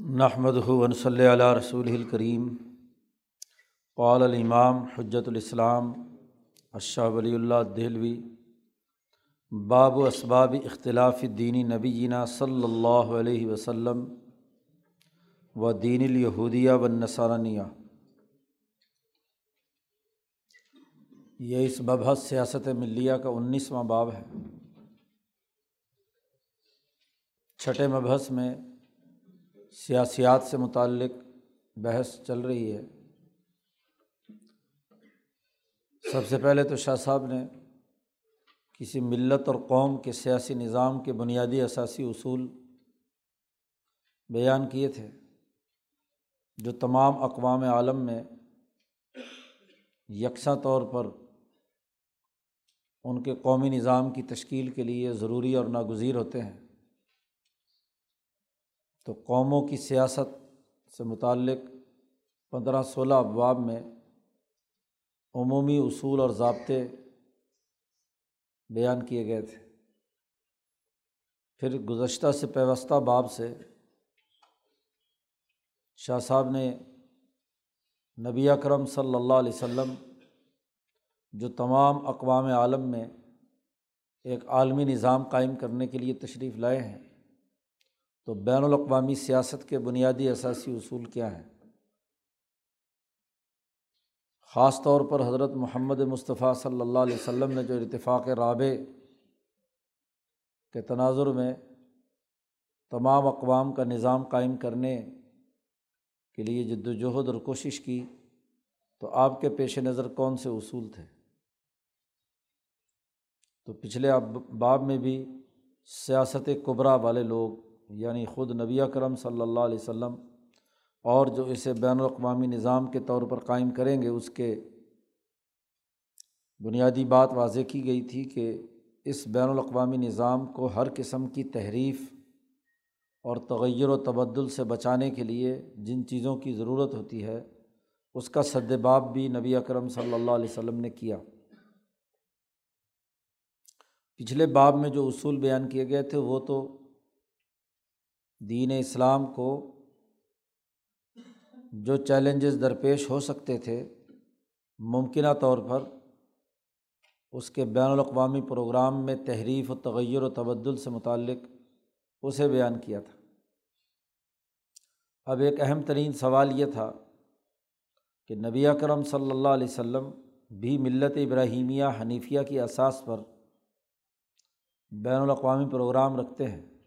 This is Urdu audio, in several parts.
نحمد ہُون صلی علیہ رسول الکریم قال الامام حجت الاسلام اشہ ولی اللہ دہلوی، باب و اسباب اختلاف دینی نبیینہ صلی اللہ علیہ وسلم و دین الہودیہ و نصارنیہ یہ اس ببحث سیاست ملیہ کا انیسواں باب ہے۔ چھٹے مبحث میں سیاسیات سے متعلق بحث چل رہی ہے۔ سب سے پہلے تو شاہ صاحب نے کسی ملت اور قوم کے سیاسی نظام کے بنیادی اثاثی اصول بیان کیے تھے، جو تمام اقوام عالم میں یکساں طور پر ان کے قومی نظام کی تشکیل کے لیے ضروری اور ناگزیر ہوتے ہیں۔ تو قوموں کی سیاست سے متعلق پندرہ سولہ ابواب میں عمومی اصول اور ضابطے بیان کیے گئے تھے۔ پھر گزشتہ سے پیوستہ باب سے شاہ صاحب نے نبی اکرم صلی اللہ علیہ وسلم جو تمام اقوام عالم میں ایک عالمی نظام قائم کرنے کے لیے تشریف لائے ہیں تو بین الاقوامی سیاست کے بنیادی اثاثی اصول کیا ہیں؟ خاص طور پر حضرت محمد مصطفیٰ صلی اللہ علیہ وسلم نے جو اتفاق رابع کے تناظر میں تمام اقوام کا نظام قائم کرنے کے لیے جد وجہد اور کوشش کی، تو آپ کے پیش نظر کون سے اصول تھے؟ تو پچھلے باب میں بھی سیاست قبرا والے لوگ یعنی خود نبی کرم صلی اللہ علیہ وسلم اور جو اسے بین الاقوامی نظام کے طور پر قائم کریں گے، اس کے بنیادی بات واضح کی گئی تھی کہ اس بین الاقوامی نظام کو ہر قسم کی تحریف اور تغیر و تبدل سے بچانے کے لیے جن چیزوں کی ضرورت ہوتی ہے، اس کا باب بھی نبی اکرم صلی اللہ علیہ وسلم نے کیا۔ پچھلے باب میں جو اصول بیان کیے گئے تھے، وہ تو دین اسلام کو جو چیلنجز درپیش ہو سکتے تھے، ممکنہ طور پر اس کے بین الاقوامی پروگرام میں تحریف و تغیر و تبدل سے متعلق اسے بیان کیا تھا۔ اب ایک اہم ترین سوال یہ تھا کہ نبی کرم صلی اللہ علیہ وسلم بھی ملت ابراہیمیہ حنیفیہ کی اساس پر بین الاقوامی پروگرام رکھتے ہیں۔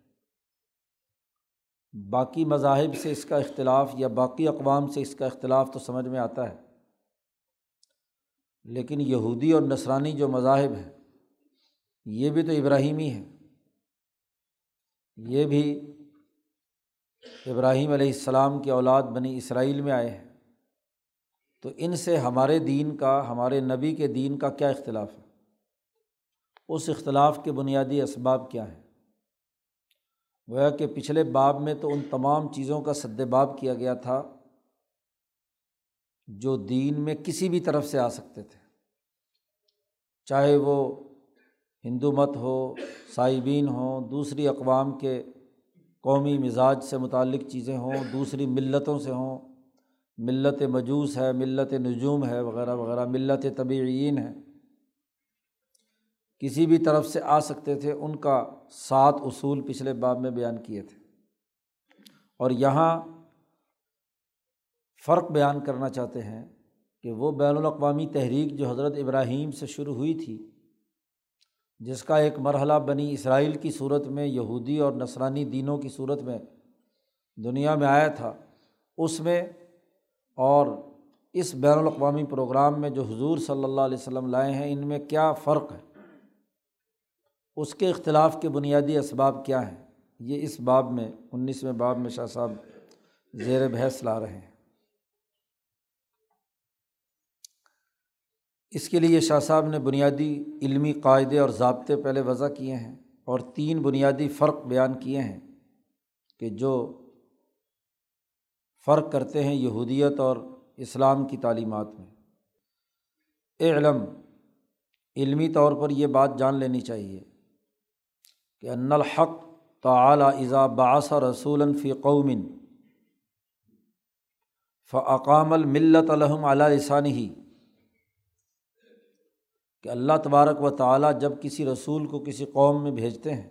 باقی مذاہب سے اس کا اختلاف یا باقی اقوام سے اس کا اختلاف تو سمجھ میں آتا ہے۔ لیکن یہودی اور نسرانی جو مذاہب ہیں، یہ بھی تو ابراہیمی ہے یہ بھی ابراہیم علیہ السلام کی اولاد بنی اسرائیل میں آئے ہیں۔ تو ان سے ہمارے دین کا، ہمارے نبی کے دین کا کیا اختلاف ہے؟ اس اختلاف کے بنیادی اسباب کیا ہیں؟ گویا کہ پچھلے باب میں تو ان تمام چیزوں کا سد باب کیا گیا تھا جو دین میں کسی بھی طرف سے آ سکتے تھے۔ چاہے وہ ہندو مت ہو، صائبین ہوں، دوسری اقوام کے قومی مزاج سے متعلق چیزیں ہوں، دوسری ملتوں سے ہوں، ملت مجوس ہے، ملت نجوم ہے، وغیرہ وغیرہ، ملت طبعین ہے۔ کسی بھی طرف سے آ سکتے تھے، ان کا سات اصول پچھلے باب میں بیان کیے تھے۔ اور یہاں فرق بیان کرنا چاہتے ہیں کہ وہ بین الاقوامی تحریک جو حضرت ابراہیم سے شروع ہوئی تھی، جس کا ایک مرحلہ بنی اسرائیل کی صورت میں، یہودی اور نسرانی دینوں کی صورت میں دنیا میں آیا تھا، اس میں اور اس بین الاقوامی پروگرام میں جو حضور صلی اللہ علیہ وسلم لائے ہیں، ان میں کیا فرق ہے؟ اس کے اختلاف کے بنیادی اسباب کیا ہیں؟ یہ اس باب میں، انیسویں باب میں شاہ صاحب زیر بحث لا رہے ہیں۔ اس کے لیے شاہ صاحب نے بنیادی علمی قاعدے اور ضابطے پہلے وضع کیے ہیں اور تین بنیادی فرق بیان کیے ہیں کہ جو فرق کرتے ہیں یہودیت اور اسلام کی تعلیمات میں۔ اے علم علمی طور پر یہ بات جان لینی چاہیے۔ کہ ان الحق تعلیٰ ازا باث رسول فی قومن فعقام الملت الحم علیہ لسانی ہی کہ اللہ تبارک و تعالیٰ جب کسی رسول کو کسی قوم میں بھیجتے ہیں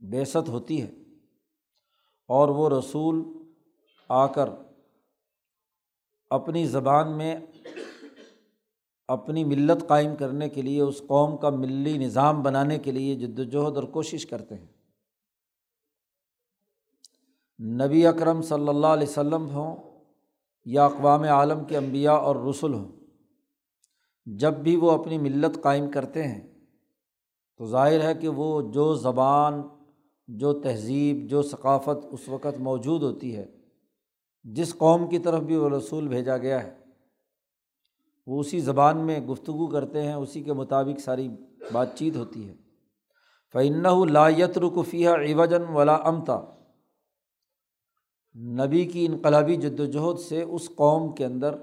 بیست ہوتی ہے، اور وہ رسول آ کر اپنی زبان میں اپنی ملت قائم کرنے کے لیے، اس قوم کا ملی نظام بنانے کے لیے جد وجہد اور کوشش کرتے ہیں۔ نبی اکرم صلی اللہ علیہ وسلم ہوں یا اقوام عالم کے انبیاء اور رسول ہوں، جب بھی وہ اپنی ملت قائم کرتے ہیں، تو ظاہر ہے کہ وہ جو زبان، جو تہذیب، جو ثقافت اس وقت موجود ہوتی ہے، جس قوم کی طرف بھی وہ رسول بھیجا گیا ہے۔ وہ اسی زبان میں گفتگو کرتے ہیں، اسی کے مطابق ساری بات چیت ہوتی ہے۔ فعن لایت رکفیہ ایوجن ولا امتا نبی کی انقلابی جد وجہد سے اس قوم کے اندر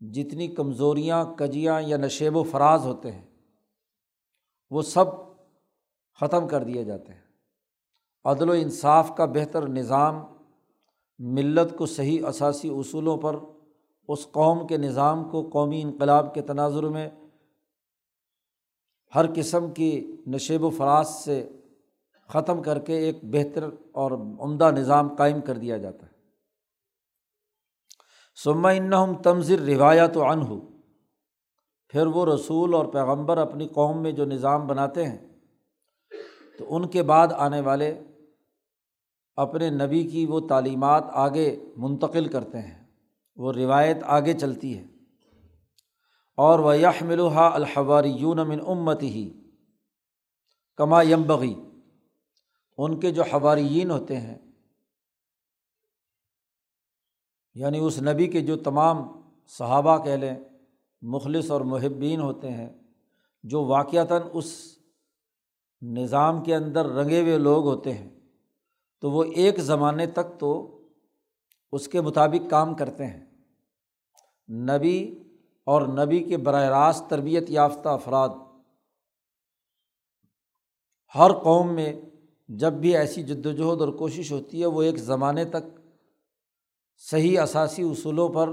جتنی کمزوریاں، کجیاں یا نشیب و فراز ہوتے ہیں، وہ سب ختم کر دیے جاتے ہیں۔ عدل و انصاف کا بہتر نظام، ملت کو صحیح اثاثی اصولوں پر اس قوم کے نظام کو قومی انقلاب کے تناظر میں ہر قسم کی نشیب و فراز سے ختم کر کے ایک بہتر اور عمدہ نظام قائم کر دیا جاتا ہے۔ سما انہم تمزر روایت و ان ہو پھر وہ رسول اور پیغمبر اپنی قوم میں جو نظام بناتے ہیں، تو ان کے بعد آنے والے اپنے نبی کی وہ تعلیمات آگے منتقل کرتے ہیں۔ وہ روایت آگے چلتی ہے۔ اور وہ یہ ملوحا الحواری یون من امت ہی کما یمبغی ان کے جو حواریین ہوتے ہیں یعنی اس نبی کے جو تمام صحابہ کہہ لیں، مخلص اور محبین ہوتے ہیں، جو واقعتاً اس نظام کے اندر رنگے ہوئے لوگ ہوتے ہیں، تو وہ ایک زمانے تک تو اس کے مطابق کام کرتے ہیں۔ نبی اور نبی کے براہ راست تربیت یافتہ افراد۔ ہر قوم میں جب بھی ایسی جد وجہد اور کوشش ہوتی ہے، وہ ایک زمانے تک صحیح اثاثی اصولوں پر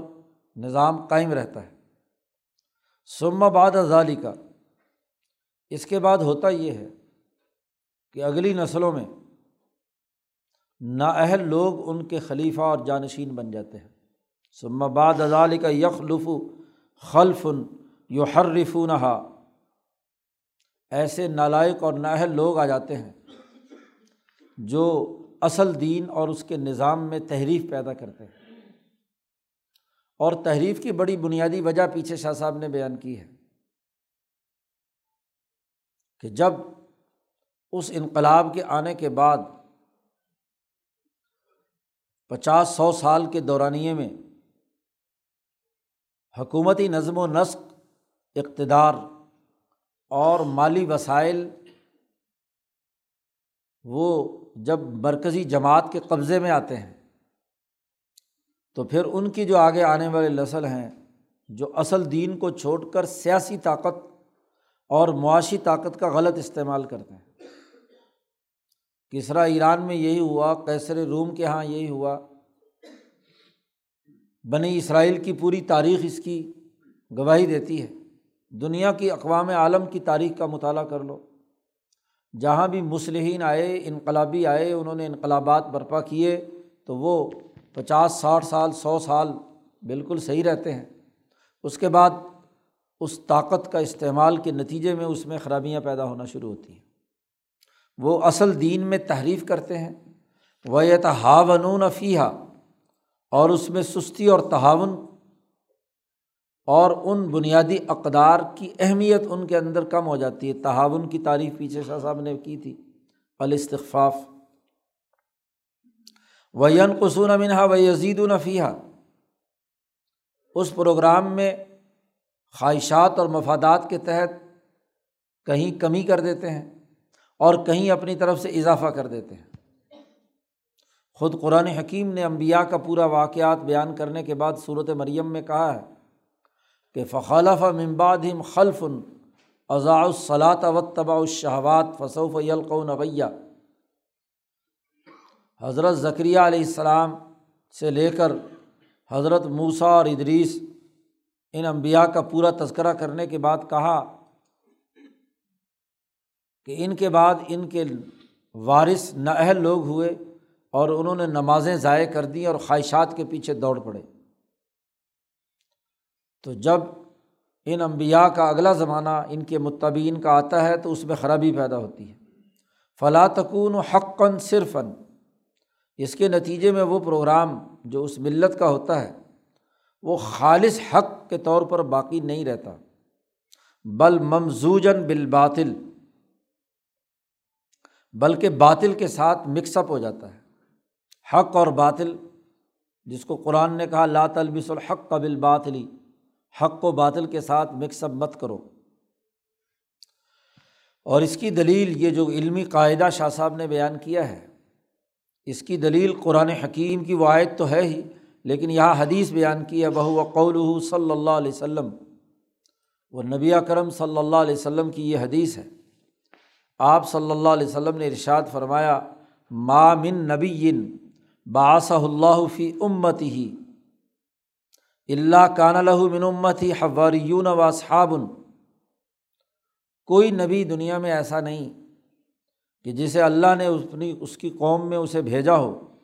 نظام قائم رہتا ہے۔ سما بعد ازالی کا اس کے بعد ہوتا یہ ہے کہ اگلی نسلوں میں نااہل لوگ ان کے خلیفہ اور جانشین بن جاتے ہیں۔ سما بعد ازالی کا یخلف خلفن یو حرفون ایسے نالائق اور نااہل لوگ آ جاتے ہیں جو اصل دین اور اس کے نظام میں تحریف پیدا کرتے ہیں۔ اور تحریف کی بڑی بنیادی وجہ پیچھے شاہ صاحب نے بیان کی ہے کہ جب اس انقلاب کے آنے کے بعد پچاس سو سال کے دورانیے میں حکومتی نظم و نسق، اقتدار اور مالی وسائل، وہ جب مرکزی جماعت کے قبضے میں آتے ہیں، تو پھر ان کی جو آگے آنے والے نسل ہیں، جو اصل دین کو چھوڑ کر سیاسی طاقت اور معاشی طاقت کا غلط استعمال کرتے ہیں۔ کسرا ایران میں یہی ہوا کیسر روم کے یہاں یہی ہوا۔ بنی اسرائیل کی پوری تاریخ اس کی گواہی دیتی ہے۔ دنیا کی اقوام عالم کی تاریخ کا مطالعہ کر لو۔ جہاں بھی مسلحین آئے، انقلابی آئے، انہوں نے انقلابات برپا کیے، تو وہ پچاس، ساٹھ سال، سو سال بالکل صحیح رہتے ہیں۔ اس کے بعد اس طاقت کا استعمال کے نتیجے میں اس میں خرابیاں پیدا ہونا شروع ہوتی ہیں۔ وہ اصل دین میں تحریف کرتے ہیں۔ وہ یہ تحاون فیحہ اور اس میں سستی اور تعاون اور ان بنیادی اقدار کی اہمیت ان کے اندر کم ہو جاتی ہے۔ تعاون کی تعریف پیچھے شاہ صاحب نے کی تھی۔ الاستفاف وین قسون منہا و یزید الفیہ اس پروگرام میں خواہشات اور مفادات کے تحت کہیں کمی کر دیتے ہیں۔ اور کہیں اپنی طرف سے اضافہ کر دیتے ہیں۔ خود قرآن حکیم نے امبیا کا پورا واقعات بیان کرنے کے بعد صورت مریم میں کہا ہے کہ فخالف ممباد خلف اضاء الصلاۃ و طباء الشہوات فصوف یلق نویہ حضرت ذکریہ علیہ السلام سے لے کر حضرت موسا اور ادریس، ان انبیاء کا پورا تذکرہ کرنے کے بعد کہا کہ ان کے بعد ان کے وارث نااہل لوگ ہوئے اور انہوں نے نمازیں ضائع کر دیں اور خواہشات کے پیچھے دوڑ پڑے۔ تو جب ان انبیاء کا اگلا زمانہ ان کے متبین کا آتا ہے تو اس میں خرابی پیدا ہوتی ہے۔ فلاں تکون و حقن صرفن اس کے نتیجے میں وہ پروگرام جو اس ملت کا ہوتا ہے، وہ خالص حق کے طور پر باقی نہیں رہتا۔ بل ممزوجن بالباطل۔ بلکہ باطل کے ساتھ مکس اپ ہو جاتا ہے۔ حق اور باطل، جس کو قرآن نے کہا، لا تلبس الحق قبل باطلی حق و باطل کے ساتھ مکس اپ مت کرو۔ اور اس کی دلیل یہ جو علمی قاعدہ شاہ صاحب نے بیان کیا ہے، اس کی دلیل قرآن حکیم کی وائد تو ہے ہی، لیکن یہاں حدیث بیان کی ہے بہو قول صلی اللہ علیہ و سلم وہ نبی کرم صلی اللہ علیہ و کی یہ حدیث ہے۔ آپ صلی اللہ علیہ وسلم نے ارشاد فرمایا مامن نبی باص اللہ فی امت ہی اللہ کان من امت ہی حواریون و صحابن کوئی نبی دنیا میں ایسا نہیں کہ جسے اللہ نے اپنی، اس کی قوم میں اسے بھیجا ہو۔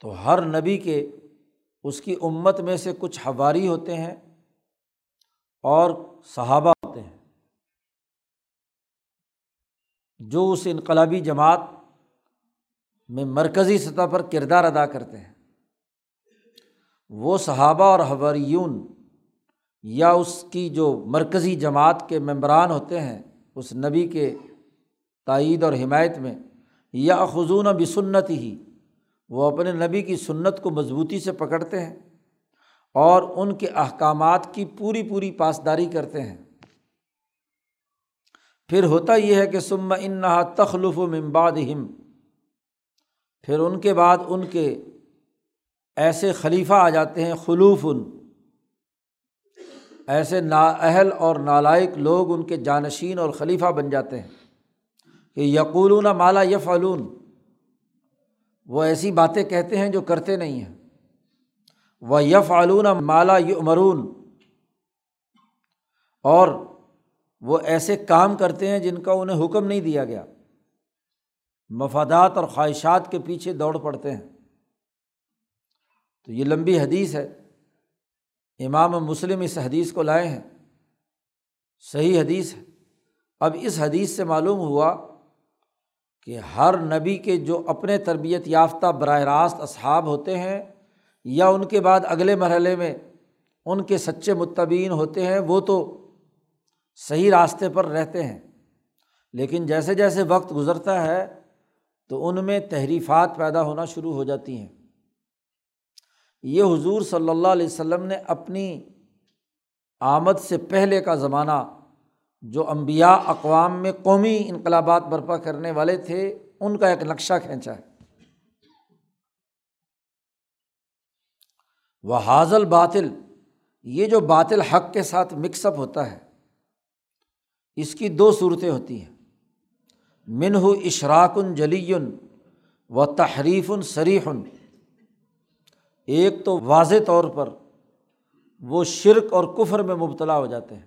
تو ہر نبی کے اس کی امت میں سے کچھ ہواری ہوتے ہیں اور صحابہ ہوتے ہیں جو اس انقلابی جماعت میں مرکزی سطح پر کردار ادا کرتے ہیں، وہ صحابہ اور حواریون یا اس کی جو مرکزی جماعت کے ممبران ہوتے ہیں، اس نبی کے تائید اور حمایت میں یا خزون بسنت ہی وہ اپنے نبی کی سنت کو مضبوطی سے پکڑتے ہیں اور ان کے احکامات کی پوری پوری پاسداری کرتے ہیں۔ پھر ہوتا یہ ہے کہ سم ان تخلف و ممباد ہم پھر ان کے بعد ان کے ایسے خلیفہ آ جاتے ہیں خلوف ان ایسے نا اہل اور نالائق لوگ ان کے جانشین اور خلیفہ بن جاتے ہیں کہ یقولون مالا یفعلون۔ وہ ایسی باتیں کہتے ہیں جو کرتے نہیں ہیں۔ وہ یف علون مالا یمرون اور وہ ایسے کام کرتے ہیں جن کا انہیں حکم نہیں دیا گیا۔ مفادات اور خواہشات کے پیچھے دوڑ پڑتے ہیں۔ تو یہ لمبی حدیث ہے۔ امام مسلم اس حدیث کو لائے ہیں۔ صحیح حدیث ہے۔ اب اس حدیث سے معلوم ہوا کہ ہر نبی کے جو اپنے تربیت یافتہ براہ راست اصحاب ہوتے ہیں یا ان کے بعد اگلے مرحلے میں ان کے سچے متبین ہوتے ہیں، وہ تو صحیح راستے پر رہتے ہیں۔ لیکن جیسے جیسے وقت گزرتا ہے، تو ان میں تحریفات پیدا ہونا شروع ہو جاتی ہیں۔ یہ حضور صلی اللہ علیہ وسلم نے اپنی آمد سے پہلے کا زمانہ، جو امبیا اقوام میں قومی انقلابات برپا کرنے والے تھے، ان کا ایک نقشہ کھینچا ہے۔ وہ حاضل باطل یہ جو باطل حق کے ساتھ مکس اپ ہوتا ہے اس کی دو صورتیں ہوتی ہیں۔ منہ اشراکن جلی و تحریف سریحن ایک تو واضح طور پر وہ شرک اور کفر میں مبتلا ہو جاتے ہیں۔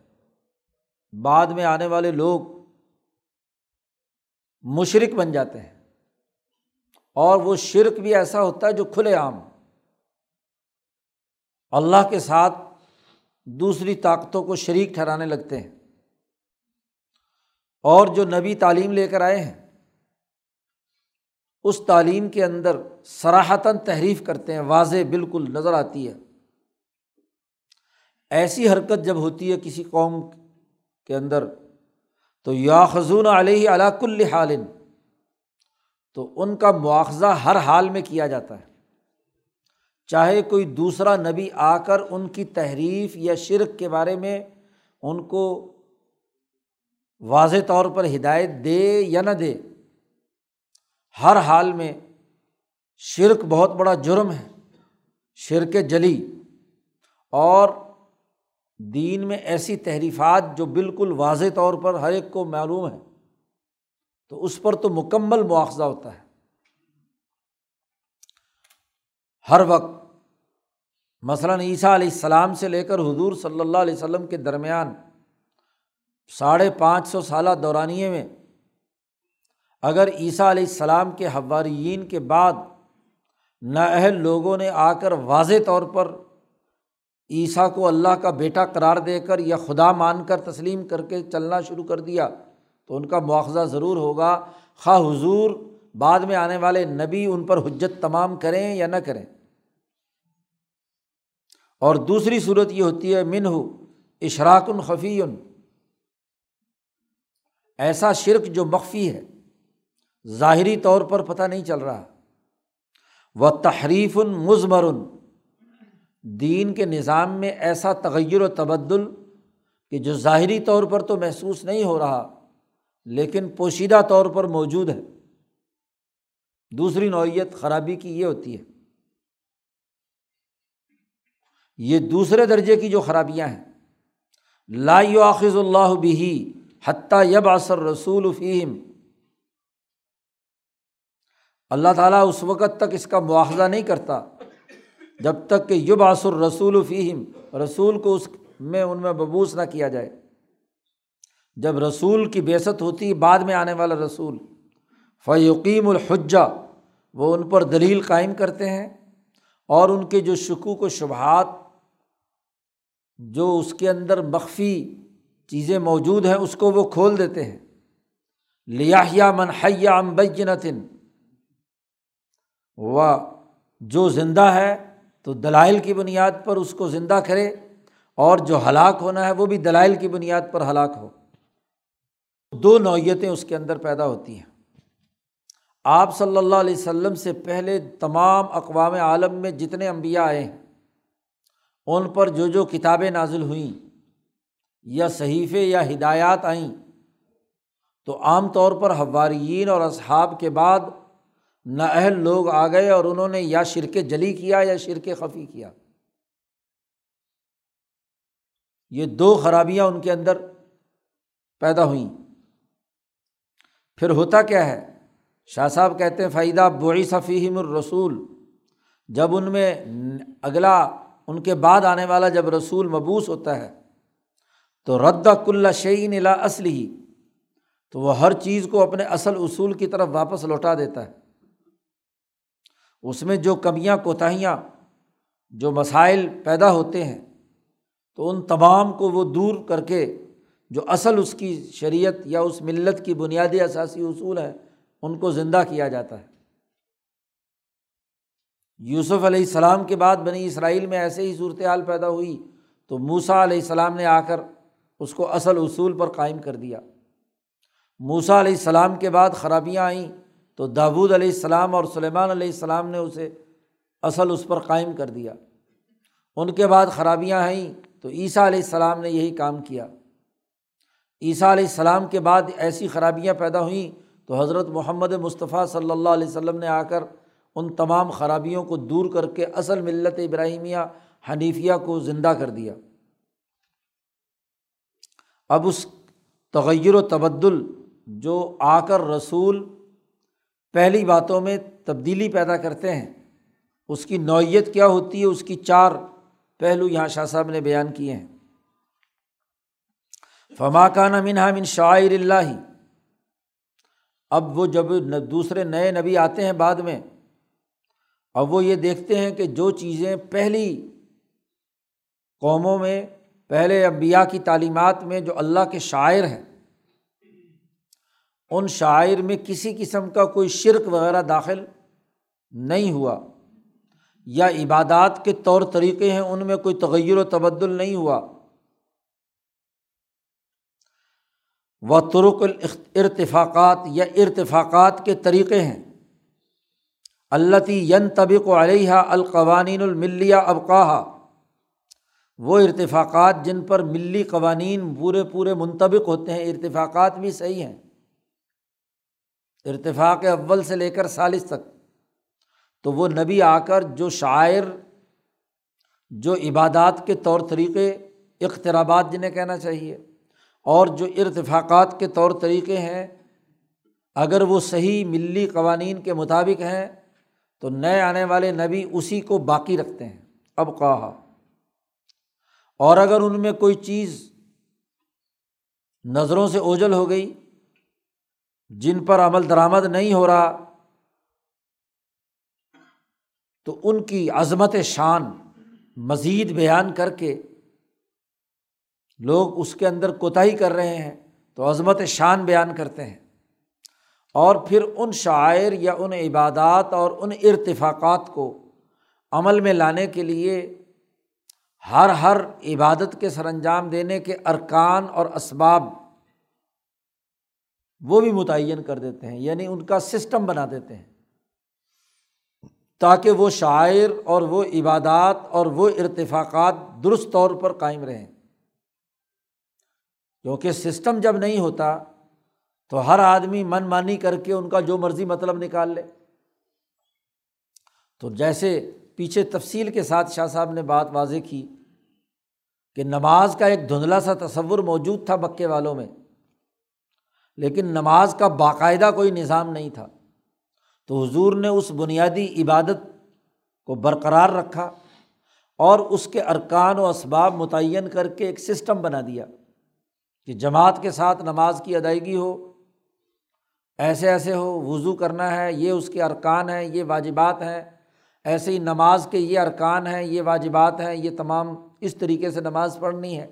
بعد میں آنے والے لوگ مشرق بن جاتے ہیں۔ اور وہ شرک بھی ایسا ہوتا ہے جو کھلے عام۔ اللہ کے ساتھ دوسری طاقتوں کو شریک ٹھہرانے لگتے ہیں۔ اور جو نبی تعلیم لے کر آئے ہیں، اس تعلیم کے اندر سراہتاً تحریف کرتے ہیں، واضح بالکل نظر آتی ہے۔ ایسی حرکت جب ہوتی ہے کسی قوم کے اندر، تو یا خزون علیہ علاق الحال تو ان کا مواخذہ ہر حال میں کیا جاتا ہے۔ چاہے کوئی دوسرا نبی آ کر ان کی تحریف یا شرک کے بارے میں ان کو واضح طور پر ہدایت دے یا نہ دے، ہر حال میں شرک بہت بڑا جرم ہے، شرک جلی۔ اور دین میں ایسی تحریفات جو بالکل واضح طور پر ہر ایک کو معلوم ہے تو اس پر تو مکمل مواخذہ ہوتا ہے۔ ہر وقت، مثلاً عیسیٰ علیہ السلام سے لے کر حضور صلی اللہ علیہ وسلم کے درمیان ساڑھے پانچ سو سالہ دورانیے میں اگر عیسیٰ علیہ السلام کے حوارین کے بعد نااہل لوگوں نے آ کر واضح طور پر عیسیٰ کو اللہ کا بیٹا قرار دے کر یا خدا مان کر تسلیم کر کے چلنا شروع کر دیا، تو ان کا مواخذہ ضرور ہوگا۔ خواہ حضور بعد میں آنے والے نبی ان پر حجت تمام کریں یا نہ کریں۔ اور دوسری صورت یہ ہوتی ہے من ہو اشراک الخفی ایسا شرک جو مخفی ہے۔ ظاہری طور پر پتہ نہیں چل رہا۔ وہ تحریف مضمر۔ دین کے نظام میں ایسا تغیر و تبدل کہ جو ظاہری طور پر تو محسوس نہیں ہو رہا، لیکن پوشیدہ طور پر موجود ہے۔ دوسری نوعیت خرابی کی یہ ہوتی ہے۔ یہ دوسرے درجے کی جو خرابیاں ہیں۔ لا آخذ اللہ بھی حتیٰ یب اثر رسول فیم اللہ تعالیٰ اس وقت تک اس کا مواخذہ نہیں کرتا، جب تک کہ یب اثر رسول فیم رسول کو اس میں، ان میں ببوس نہ کیا جائے۔ جب رسول کی بیست ہوتی ہے بعد میں آنے والا رسول، فیقیم الحجہ، وہ ان پر دلیل قائم کرتے ہیں اور ان کے جو شکوک و شبہات، جو اس کے اندر مخفی چیزیں موجود ہیں، اس کو وہ کھول دیتے ہیں۔ لیاحیہ منحیہ امبینتن و جو زندہ ہے تو دلائل کی بنیاد پر اس کو زندہ کرے، اور جو ہلاک ہونا ہے وہ بھی دلائل کی بنیاد پر ہلاک ہو۔ دو نوعیتیں اس کے اندر پیدا ہوتی ہیں۔ آپ صلی اللہ علیہ وسلم سے پہلے تمام اقوام عالم میں جتنے انبیاء آئے ہیں ان پر جو جو کتابیں نازل ہوئیں یا صحیفے یا ہدایات آئیں۔ تو عام طور پر ہوارئین اور اصحاب کے بعد نااہل لوگ آ گئے اور انہوں نے یا شرک جلی کیا یا شرک خفی کیا۔ یہ دو خرابیاں ان کے اندر پیدا ہوئیں۔ پھر ہوتا کیا ہے؟ شاہ صاحب کہتے ہیں فائدہ بوئی صفیم الرسول، جب ان میں اگلا، ان کے بعد آنے والا جب رسول مبوس ہوتا ہے تو رد کل شعین الا اصل ہی تو وہ ہر چیز کو اپنے اصل اصول کی طرف واپس لوٹا دیتا ہے۔ اس میں جو کمیاں، کوتاہیاں، جو مسائل پیدا ہوتے ہیں، تو ان تمام کو وہ دور کر کے جو اصل اس کی شریعت یا اس ملت کی بنیادی اثاثی اصول ہے ان کو زندہ کیا جاتا ہے۔ یوسف علیہ السلام کے بعد بنی اسرائیل میں ایسے ہی صورت حال پیدا ہوئی، تو موسا علیہ السلام نے آ کر اس کو اصل اصول پر قائم کر دیا۔ موسا علیہ السلام کے بعد خرابیاں آئیں تو داود علیہ السلام اور سلیمان علیہ السلام نے اسے اصل اس پر قائم کر دیا۔ ان کے بعد خرابیاں آئیں تو عیسیٰ علیہ السلام نے یہی کام کیا۔ عیسیٰ علیہ السلام کے بعد ایسی خرابیاں پیدا ہوئیں تو حضرت محمد مصطفیٰ صلی اللہ علیہ وسلم نے آ کر ان تمام خرابیوں کو دور کر کے اصل ملت ابراہیمیہ، حنیفیہ کو زندہ کر دیا۔ اب اس تغیر و تبدل جو آ کر رسول پہلی باتوں میں تبدیلی پیدا کرتے ہیں، اس کی نوعیت کیا ہوتی ہے؟ اس کی چار پہلو یہاں شاہ صاحب نے بیان کیے ہیں۔ فما کا منہا من شاعر اللہ اب وہ جب دوسرے نئے نبی آتے ہیں بعد میں، اب وہ یہ دیکھتے ہیں کہ جو چیزیں پہلی قوموں میں پہلے ابیا کی تعلیمات میں جو اللہ کے شاعر ہیں، ان شاعر میں کسی قسم کا کوئی شرک وغیرہ داخل نہیں ہوا، یا عبادات کے طور طریقے ہیں، ان میں کوئی تغیر و تبدل نہیں ہوا۔ و ترک ارتفاقات یا ارتفاقات کے طریقے ہیں۔ اللہ ین طبق علیہ القوانین الملیہ ابقاہ وہ ارتفاقات جن پر ملی قوانین پورے پورے منطبق ہوتے ہیں، ارتفاقات بھی صحیح ہیں۔ ارتفاق اول سے لے کر سالس تک۔ تو وہ نبی آ کر جو شاعر، جو عبادات کے طور طریقے اخترابات جنہیں کہنا چاہیے، اور جو ارتفاقات کے طور طریقے ہیں، اگر وہ صحیح ملی قوانین کے مطابق ہیں، تو نئے آنے والے نبی اسی کو باقی رکھتے ہیں۔ اب کہا اور اگر ان میں کوئی چیز نظروں سے اوجل ہو گئی، جن پر عمل درآمد نہیں ہو رہا، تو ان کی عظمت شان مزید بیان کر کے لوگ اس کے اندر کوتاہی کر رہے ہیں، تو عظمت شان بیان کرتے ہیں۔ اور پھر ان شاعر یا ان عبادات اور ان ارتفاقات کو عمل میں لانے کے لیے ہر ہر عبادت کے سر انجام دینے کے ارکان اور اسباب وہ بھی متعین کر دیتے ہیں یعنی ان کا سسٹم بنا دیتے ہیں۔ تاکہ وہ شاعر اور وہ عبادات اور وہ ارتفاقات درست طور پر قائم رہیں۔ کیونکہ سسٹم جب نہیں ہوتا تو ہر آدمی من مانی کر کے ان کا جو مرضی مطلب نکال لے۔ تو جیسے پیچھے تفصیل کے ساتھ شاہ صاحب نے بات واضح کی کہ نماز کا ایک دھندلا سا تصور موجود تھا بکے والوں میں، لیکن نماز کا باقاعدہ کوئی نظام نہیں تھا۔ تو حضور نے اس بنیادی عبادت کو برقرار رکھا اور اس کے ارکان و اسباب متعین کر کے ایک سسٹم بنا دیا کہ جماعت کے ساتھ نماز کی ادائیگی ہو، ایسے ایسے ہو، وضو کرنا ہے، یہ اس کے ارکان ہیں، یہ واجبات ہیں۔ ایسے ہی نماز کے یہ ارکان ہیں، یہ واجبات ہیں، یہ تمام اس طریقے سے نماز پڑھنی ہے۔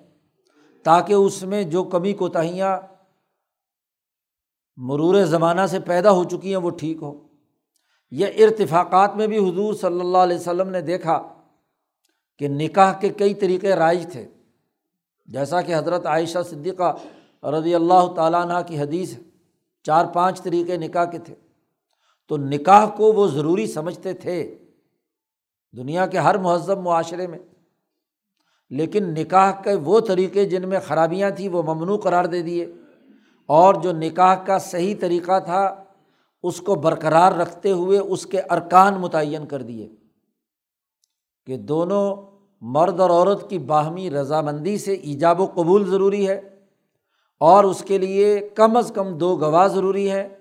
تاکہ اس میں جو کمی کوتاہیاں مرور زمانہ سے پیدا ہو چکی ہیں وہ ٹھیک ہو یہ ارتفاقات میں بھی حضور صلی اللہ علیہ وسلم نے دیکھا کہ نکاح کے کئی طریقے رائج تھے۔ جیسا کہ حضرت عائشہ صدیقہ رضی اللہ تعالیٰ عنہ کی حدیث ہے، چار پانچ طریقے نکاح کے تھے۔ تو نکاح کو وہ ضروری سمجھتے تھے۔ دنیا کے ہر مہذب معاشرے میں۔ لیکن نکاح کے وہ طریقے جن میں خرابیاں تھیں، وہ ممنوع قرار دے دیے۔ اور جو نکاح کا صحیح طریقہ تھا، اس کو برقرار رکھتے ہوئے اس کے ارکان متعین کر دیے۔ کہ دونوں مرد اور عورت کی باہمی رضامندی سے ایجاب و قبول ضروری ہے، اور اس کے لیے کم از کم دو گواہ ضروری ہے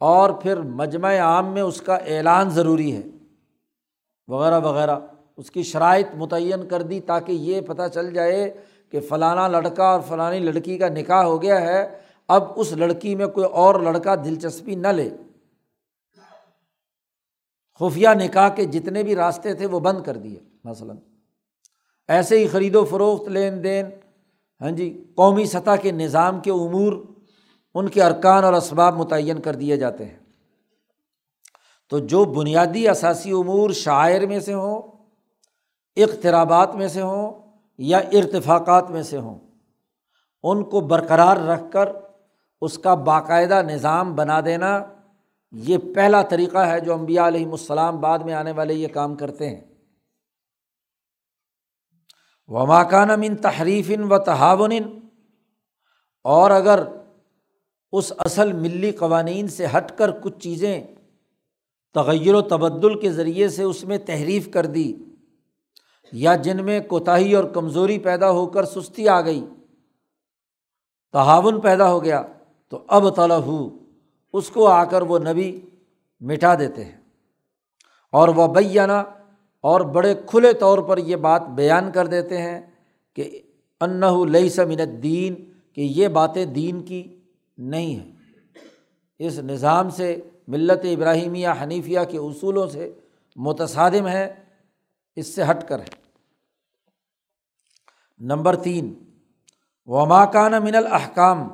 اور پھر مجمع عام میں اس کا اعلان ضروری ہے۔ وغیرہ وغیرہ۔ اس کی شرائط متعین کر دی تاکہ یہ پتہ چل جائے کہ فلانا لڑکا اور فلانی لڑکی کا نکاح ہو گیا ہے۔ اب اس لڑکی میں کوئی اور لڑکا دلچسپی نہ لے۔ خفیہ نکاح کے جتنے بھی راستے تھے وہ بند کر دیے، مثلاً۔ ایسے ہی خرید و فروخت، لین دین ہاں جی قومی سطح کے نظام کے امور، ان کے ارکان اور اسباب متعین کر دیے جاتے ہیں۔ تو جو بنیادی اثاثی امور شاعر میں سے ہوں اخترابات میں سے ہوں یا ارتفاقات میں سے ہوں، ان کو برقرار رکھ کر اس کا باقاعدہ نظام بنا دینا یہ پہلا طریقہ ہے جو امبیا علیہم السلام بعد میں آنے والے یہ کام کرتے ہیں۔ و ماکان من تحریف و تحاون اور اگر اس اصل ملی قوانین سے ہٹ کر کچھ چیزیں تغیر و تبدل کے ذریعے سے اس میں تحریف کر دی یا جن میں کوتاہی اور کمزوری پیدا ہو کر سستی آ گئی تعاون پیدا ہو گیا، تو اب ہو اس کو آ کر وہ نبی مٹا دیتے ہیں۔ اور وہ بیانہ اور بڑے کھلے طور پر یہ بات بیان کر دیتے ہیں کہ انّا ملت ابراہیمیہ حنیفیہ کے اصولوں سے متصادم ہے، اس سے ہٹ کر ہے۔ نمبر تین وماکانہ من الحکام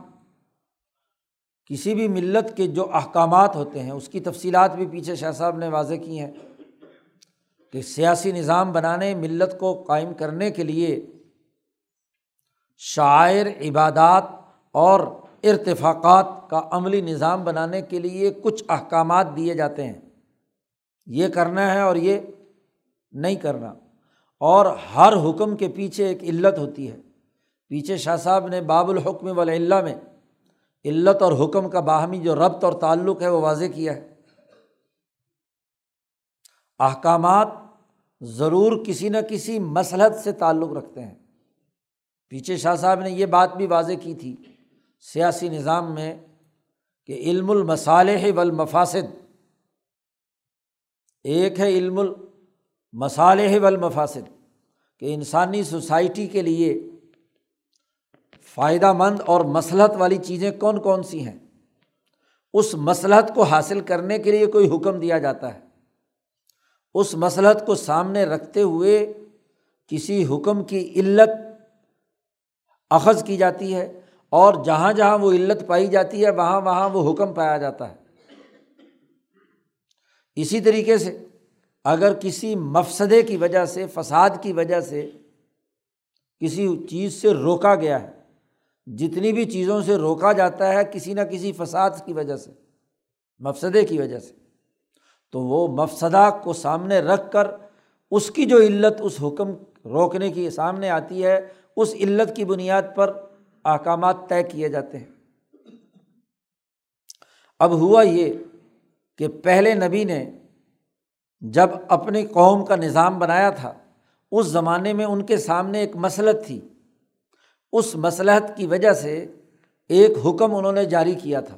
کسی بھی ملت کے جو احکامات ہوتے ہیں، اس کی تفصیلات بھی پیچھے شاہ صاحب نے واضح کی ہیں کہ سیاسی نظام بنانے، ملت کو قائم کرنے کے لیے شاعر، عبادات اور ارتفاقات کا عملی نظام بنانے کے لیے کچھ احکامات دیے جاتے ہیں۔ یہ کرنا ہے اور یہ نہیں کرنا۔ اور ہر حکم کے پیچھے ایک علت ہوتی ہے۔ پیچھے شاہ صاحب نے باب الحکم ولا میں علت اور حکم کا باہمی جو ربط اور تعلق ہے وہ واضح کیا ہے۔ احکامات ضرور کسی نہ کسی مسلحت سے تعلق رکھتے ہیں۔ پیچھے شاہ صاحب نے یہ بات بھی واضح کی تھی سیاسی نظام میں کہ علم المصالح و المفاصد ایک ہے علم المصالح والمفاسد کہ انسانی سوسائٹی کے لیے فائدہ مند اور مسلحت والی چیزیں کون کون سی ہیں؟ اس مسلحت کو حاصل کرنے کے لیے کوئی حکم دیا جاتا ہے۔ اس مسلحت کو سامنے رکھتے ہوئے کسی حکم کی علت اخذ کی جاتی ہے۔ اور جہاں جہاں وہ علت پائی جاتی ہے، وہاں وہاں وہ حکم پایا جاتا ہے۔ اسی طریقے سے اگر کسی مفسدے کی وجہ سے، فساد کی وجہ سے کسی چیز سے روکا گیا ہے، جتنی بھی چیزوں سے روکا جاتا ہے کسی نہ کسی فساد کی وجہ سے، مفسدے کی وجہ سے، تو وہ مفسدہ کو سامنے رکھ کر اس کی جو علت، اس حکم روکنے کی سامنے آتی ہے، اس علت کی بنیاد پر احکامات طے کیے جاتے ہیں۔ اب ہوا یہ کہ پہلے نبی نے جب اپنی قوم کا نظام بنایا تھا، اس زمانے میں ان کے سامنے ایک مسلط تھی۔ اس مسلحت کی وجہ سے ایک حکم انہوں نے جاری کیا تھا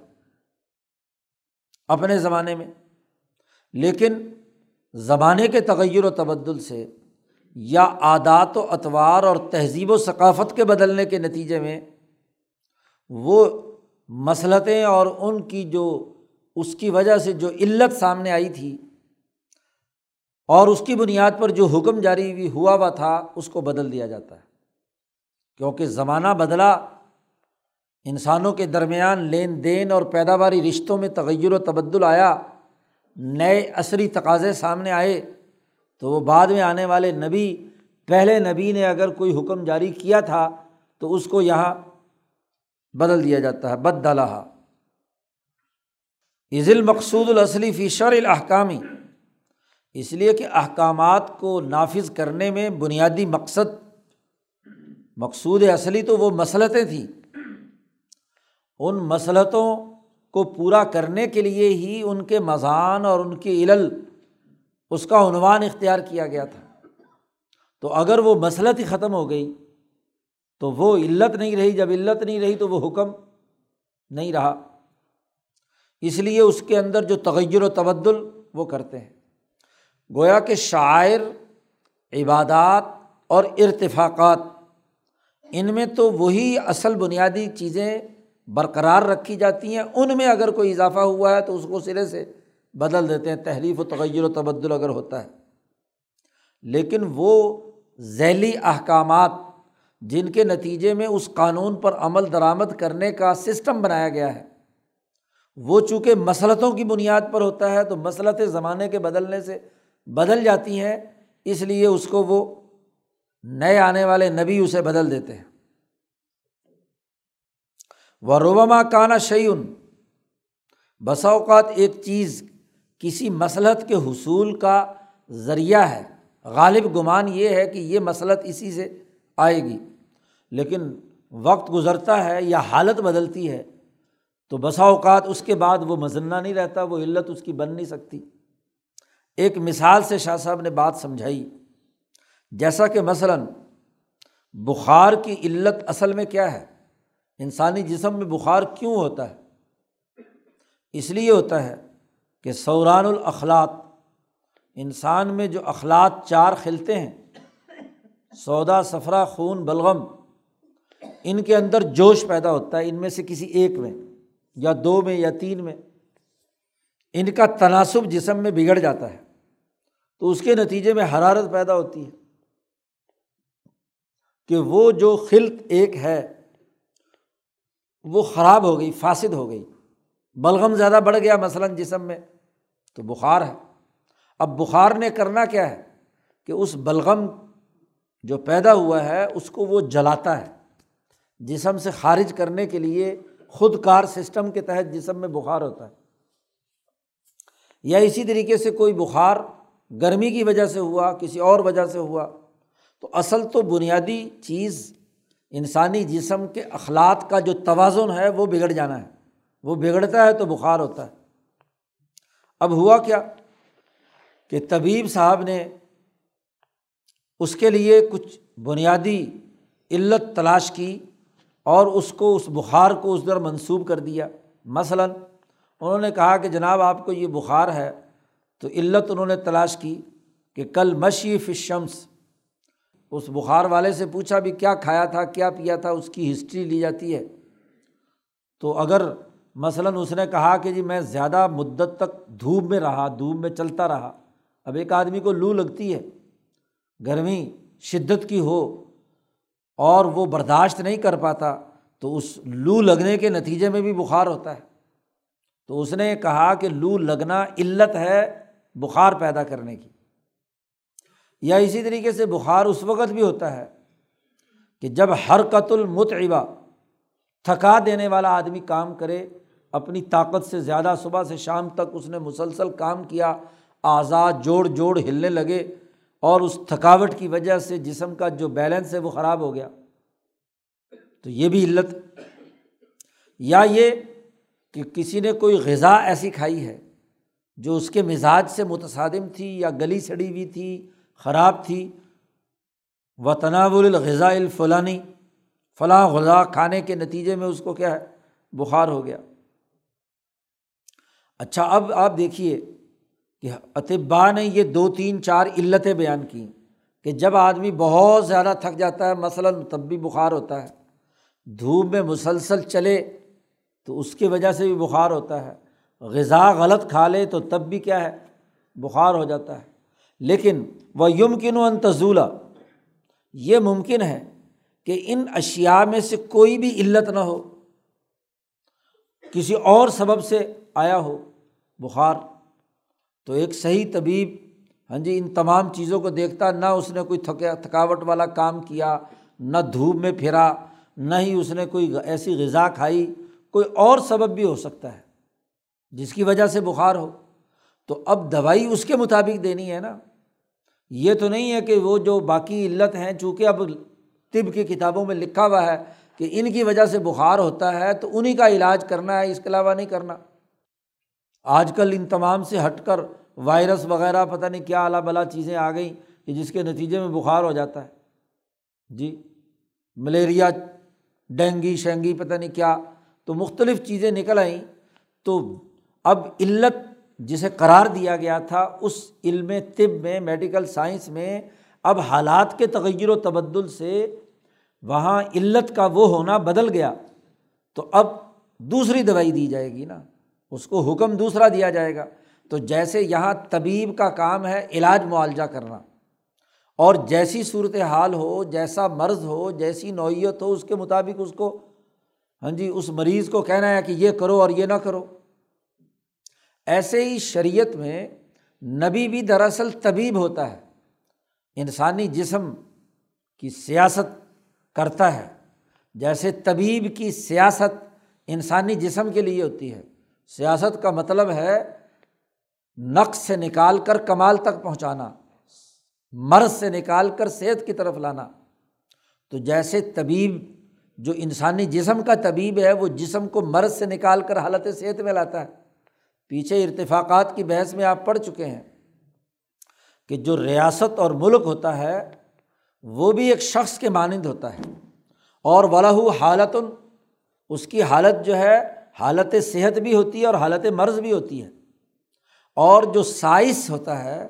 اپنے زمانے میں۔ لیکن زمانے کے تغیر و تبدل سے یا عادات و اطوار اور تہذیب و ثقافت کے بدلنے کے نتیجے میں وہ مسلطیں اور ان کی جو اس کی وجہ سے جو علت سامنے آئی تھی اور اس کی بنیاد پر جو حکم جاری ہوئی ہوا ہوا تھا، اس کو بدل دیا جاتا ہے۔ کیونکہ زمانہ بدلا، انسانوں کے درمیان لین دین اور پیداواری رشتوں میں تغیر و تبدل آیا، نئے عصری تقاضے سامنے آئے، تو وہ بعد میں آنے والے نبی، پہلے نبی نے اگر کوئی حکم جاری کیا تھا، تو اس کو یہاں بدل دیا جاتا ہے بد دلہ عز المقصود الاصلی فی شر اس لیے کہ احکامات کو نافذ کرنے میں بنیادی مقصد، مقصود اصلی تو وہ مسلطیں تھیں۔ ان مسلطوں کو پورا کرنے کے لیے ہی ان کے مضان اور ان کی علل، اس کا عنوان اختیار کیا گیا تھا۔ تو اگر وہ مسلط ہی ختم ہو گئی تو وہ علت نہیں رہی، جب علت نہیں رہی تو وہ حکم نہیں رہا۔ اس لیے اس کے اندر جو تغیر و تبدل وہ کرتے ہیں۔ گویا کہ شاعر، عبادات اور ارتفاقات، ان میں تو وہی اصل بنیادی چیزیں برقرار رکھی جاتی ہیں۔ ان میں اگر کوئی اضافہ ہوا ہے تو اس کو سرے سے بدل دیتے ہیں۔ تحریف و تغیر و تبدل اگر ہوتا ہے۔ لیکن وہ ذیلی احکامات جن کے نتیجے میں اس قانون پر عمل درآمد کرنے کا سسٹم بنایا گیا ہے۔ وہ چونکہ مسلطوں کی بنیاد پر ہوتا ہے، تو مسلط زمانے کے بدلنے سے بدل جاتی ہیں، اس لیے اس کو وہ نئے آنے والے نبی اسے بدل دیتے ہیں۔ وہ روبما کانا شعین بسا اوقات ایک چیز کسی مسلط کے حصول کا ذریعہ ہے۔ غالب گمان یہ ہے کہ یہ مسلط اسی سے آئے گی۔ لیکن وقت گزرتا ہے یا حالت بدلتی ہے، تو بسا اوقات اس کے بعد وہ مزنہ نہیں رہتا، وہ علت اس کی بن نہیں سکتی۔ ایک مثال سے شاہ صاحب نے بات سمجھائی۔ جیسا کہ مثلاً بخار کی علت اصل میں کیا ہے؟ انسانی جسم میں بخار کیوں ہوتا ہے؟ اس لیے ہوتا ہے کہ سوران الاخلاط انسان میں جو اخلاط چار کھلتے ہیں، سودا سفرا خون، بلغم ان کے اندر جوش پیدا ہوتا ہے ان میں سے کسی ایک میں، یا دو میں، یا تین میں۔ ان کا تناسب جسم میں بگڑ جاتا ہے، تو اس کے نتیجے میں حرارت پیدا ہوتی ہے۔ کہ وہ جو خلط ایک ہے، وہ خراب ہو گئی، فاسد ہو گئی۔ بلغم زیادہ بڑھ گیا مثلاً جسم میں، تو بخار ہے۔ اب بخار نے کرنا کیا ہے؟ کہ اس بلغم جو پیدا ہوا ہے، اس کو وہ جلاتا ہے۔ جسم سے خارج کرنے کے لیے خود کار سسٹم کے تحت جسم میں بخار ہوتا ہے۔ یا اسی طریقے سے کوئی بخار گرمی کی وجہ سے ہوا، کسی اور وجہ سے ہوا، تو اصل تو بنیادی چیز انسانی جسم کے اخلاق کا جو توازن ہے، وہ بگڑ جانا ہے۔ وہ بگڑتا ہے تو بخار ہوتا ہے۔ اب ہوا کیا؟ کہ طبیب صاحب نے اس کے لیے کچھ بنیادی علت تلاش کی۔ اور اس کو اس بخار کو اس در منسوب کر دیا۔ مثلاً انہوں نے کہا کہ جناب آپ کو یہ بخار ہے تو علت انہوں نے تلاش کی کہ کل مشیف شمس اس بخار والے سے پوچھا بھی کیا کھایا تھا، کیا پیا تھا، اس کی ہسٹری لی جاتی ہے۔ تو اگر مثلاً اس نے کہا کہ جی میں زیادہ مدت تک دھوپ میں رہا، دھوپ میں چلتا رہا، اب ایک آدمی کو لو لگتی ہے، گرمی شدت کی ہو اور وہ برداشت نہیں کر پاتا، تو اس لو لگنے کے نتیجے میں بھی بخار ہوتا ہے۔ تو اس نے کہا کہ لو لگنا علت ہے بخار پیدا کرنے کی۔ یا اسی طریقے سے بخار اس وقت بھی ہوتا ہے کہ جب حرکت المتعبہ، تھکا دینے والا آدمی کام کرے، اپنی طاقت سے زیادہ صبح سے شام تک اس نے مسلسل کام کیا، آزاد جوڑ جوڑ ہلنے لگے اور اس تھکاوٹ کی وجہ سے جسم کا جو بیلنس ہے وہ خراب ہو گیا۔ تو یہ بھی علت۔ یا یہ کہ کسی نے کوئی غذا ایسی کھائی ہے جو اس کے مزاج سے متصادم تھی یا گلی سڑی ہوئی تھی، خراب تھی۔ و تناول الغذا الفلانی فلاں غذا کھانے کے نتیجے میں اس کو کیا ہے؟ بخار ہو گیا۔ اچھا اب آپ دیکھیے کہ اطبا نے یہ دو تین چار علتیں بیان کی کہ جب آدمی بہت زیادہ تھک جاتا ہے، مثلاً تب بھی بخار ہوتا ہے، دھوپ میں مسلسل چلے تو اس کی وجہ سے بھی بخار ہوتا ہے، غذا غلط کھا لے تو تب بھی کیا ہے، بخار ہو جاتا ہے۔ لیکن وہ یمکن و انتظولہ یہ ممکن ہے کہ ان اشیا میں سے کوئی بھی علت نہ ہو، کسی اور سبب سے آیا ہو، بخار۔ تو ایک صحیح طبیب ہاں جی ان تمام چیزوں کو دیکھتا، نہ اس نے کوئی تھکا تھکاوٹ والا کام کیا، نہ دھوپ میں پھرا، نہ ہی اس نے کوئی ایسی غذا کھائی، کوئی اور سبب بھی ہو سکتا ہے، جس کی وجہ سے بخار ہو۔ تو اب دوائی اس کے مطابق دینی ہے نا۔ یہ تو نہیں ہے کہ وہ جو باقی علت ہیں، چونکہ اب طب کی کتابوں میں لکھا ہوا ہے کہ ان کی وجہ سے بخار ہوتا ہے، تو انہیں کا علاج کرنا ہے، اس کے علاوہ نہیں کرنا۔ آج کل ان تمام سے ہٹ کر وائرس وغیرہ پتہ نہیں کیا اعلیٰ بلا چیزیں آ گئیں کہ جس کے نتیجے میں بخار ہو جاتا ہے۔ جی ملیریا، ڈینگی، شینگی پتہ نہیں کیا تو مختلف چیزیں نکل آئیں۔ تو اب علت جسے قرار دیا گیا تھا، اس علم طب میں، میڈیکل سائنس میں اب حالات کے تغیر و تبدل سے وہاں علت کا وہ ہونا بدل گیا۔ تو اب دوسری دوائی دی جائے گی نا۔ اس کو حکم دوسرا دیا جائے گا۔ تو جیسے یہاں طبیب کا کام ہے علاج معالجہ کرنا، اور جیسی صورت حال ہو، جیسا مرض ہو، جیسی نوعیت ہو، اس کے مطابق اس کو ہاں جی اس مریض کو کہنا ہے کہ یہ کرو اور یہ نہ کرو۔ ایسے ہی شریعت میں نبی بھی دراصل طبیب ہوتا ہے۔ انسانی جسم کی سیاست کرتا ہے۔ جیسے طبیب کی سیاست انسانی جسم کے لیے ہوتی ہے۔ سیاست کا مطلب ہے نقص سے نکال کر کمال تک پہنچانا، مرض سے نکال کر صحت کی طرف لانا۔ تو جیسے طبیب، جو انسانی جسم کا طبیب ہے، وہ جسم کو مرض سے نکال کر حالت صحت میں لاتا ہے۔ پیچھے ارتفاقات کی بحث میں آپ پڑھ چکے ہیں کہ جو ریاست اور ملک ہوتا ہے، وہ بھی ایک شخص کے مانند ہوتا ہے۔ اور ولاح حالت، اس کی حالت جو ہے حالت صحت بھی ہوتی ہے اور حالت مرض بھی ہوتی ہے۔ اور جو سائنس ہوتا ہے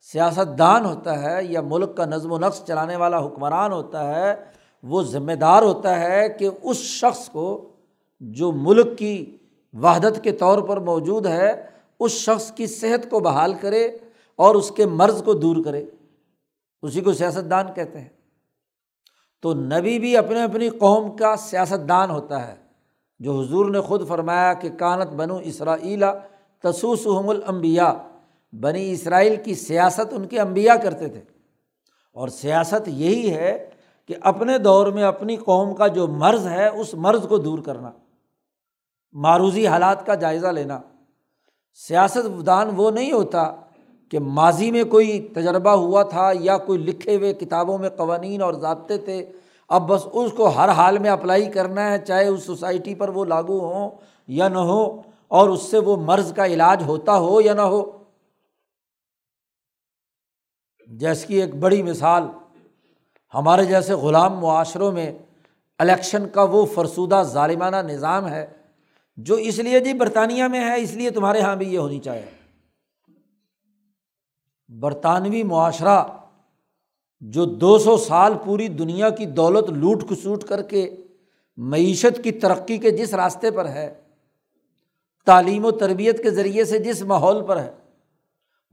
سیاست دان ہوتا ہے یا ملک کا نظم و نقص چلانے والا حکمران ہوتا ہے، وہ ذمہ دار ہوتا ہے کہ اس شخص کو جو ملک کی وحدت کے طور پر موجود ہے، اس شخص کی صحت کو بحال کرے اور اس کے مرض کو دور کرے۔ اسی کو سیاست دان کہتے ہیں۔ تو نبی بھی اپنے اپنی قوم کا سیاست دان ہوتا ہے۔ جو حضور نے خود فرمایا کہ کانت بنو اسرائیلا تسوس الانبیاء، بنی اسرائیل کی سیاست ان کے انبیاء کرتے تھے۔ اور سیاست یہی ہے کہ اپنے دور میں اپنی قوم کا جو مرض ہے، اس مرض کو دور کرنا، معروضی حالات کا جائزہ لینا۔ سیاست دان وہ نہیں ہوتا کہ ماضی میں کوئی تجربہ ہوا تھا یا کوئی لکھے ہوئے کتابوں میں قوانین اور ضابطے تھے اب بس اس کو ہر حال میں اپلائی کرنا ہے، چاہے اس سوسائٹی پر وہ لاگو ہوں یا نہ ہو، اور اس سے وہ مرض کا علاج ہوتا ہو یا نہ ہو۔ جیس کی ایک بڑی مثال، ہمارے جیسے غلام معاشروں میں الیکشن کا وہ فرسودہ ظالمانہ نظام ہے، جو اس لیے جی برطانیہ میں ہے، اس لیے تمہارے یہاں بھی یہ ہونی چاہیے۔ برطانوی معاشرہ جو دو سو سال پوری دنیا کی دولت لوٹ کسوٹ کر کے معیشت کی ترقی کے جس راستے پر ہے، تعلیم و تربیت کے ذریعے سے جس ماحول پر ہے،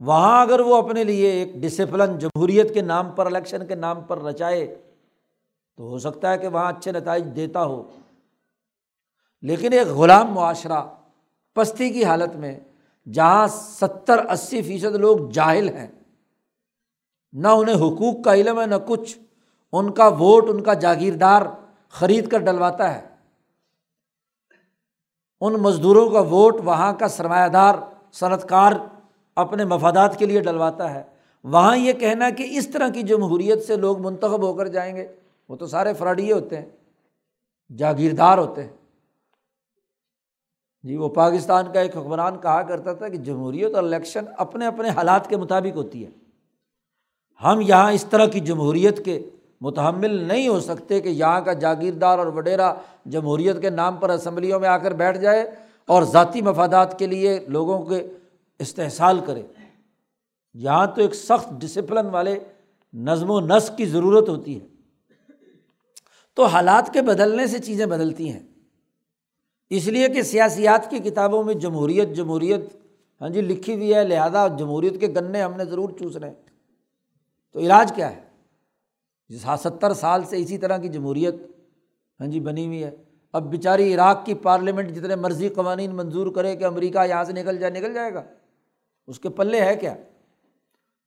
وہاں اگر وہ اپنے لیے ایک ڈسپلن جمہوریت کے نام پر الیکشن کے نام پر رچائے، تو ہو سکتا ہے کہ وہاں اچھے نتائج دیتا ہو۔ لیکن ایک غلام معاشرہ پستی کی حالت میں، جہاں ستر اسی فیصد لوگ جاہل ہیں نہ انہیں حقوق کا علم ہے، نہ کچھ۔ ان کا ووٹ، ان کا جاگیردار خرید کر ڈلواتا ہے۔ ان مزدوروں کا ووٹ وہاں کا سرمایہ دار صنعت کار اپنے مفادات کے لیے ڈلواتا ہے۔ وہاں یہ کہنا کہ اس طرح کی جمہوریت سے لوگ منتخب ہو کر جائیں گے۔ وہ تو سارے فراڈیے ہوتے ہیں، جاگیردار ہوتے ہیں۔ جی وہ پاکستان کا ایک حکمران کہا کرتا تھا کہ جمہوریت اور الیکشن اپنے اپنے حالات کے مطابق ہوتی ہے۔ ہم یہاں اس طرح کی جمہوریت کے متحمل نہیں ہو سکتے کہ یہاں کا جاگیردار اور وڈیرا جمہوریت کے نام پر اسمبلیوں میں آ کر بیٹھ جائے اور ذاتی مفادات کے لیے لوگوں کے استحصال کرے۔ یہاں تو ایک سخت ڈسپلن والے نظم و نسق کی ضرورت ہوتی ہے۔ تو حالات کے بدلنے سے چیزیں بدلتی ہیں۔ اس لیے کہ سیاسیات کی کتابوں میں جمہوریت جمہوریت ہاں جی لکھی ہوئی ہے، لہٰذا جمہوریت کے گنے ہم نے ضرور چوس رہے ہیں تو علاج کیا ہے؟ جس ہاں ستر سال سے اسی طرح کی جمہوریت ہاں جی بنی ہوئی ہے۔ اب بیچاری عراق کی پارلیمنٹ جتنے مرضی قوانین منظور کرے کہ امریکہ یہاں سے نکل جائے نکل جائے گا۔ اس کے پلے ہے کیا؟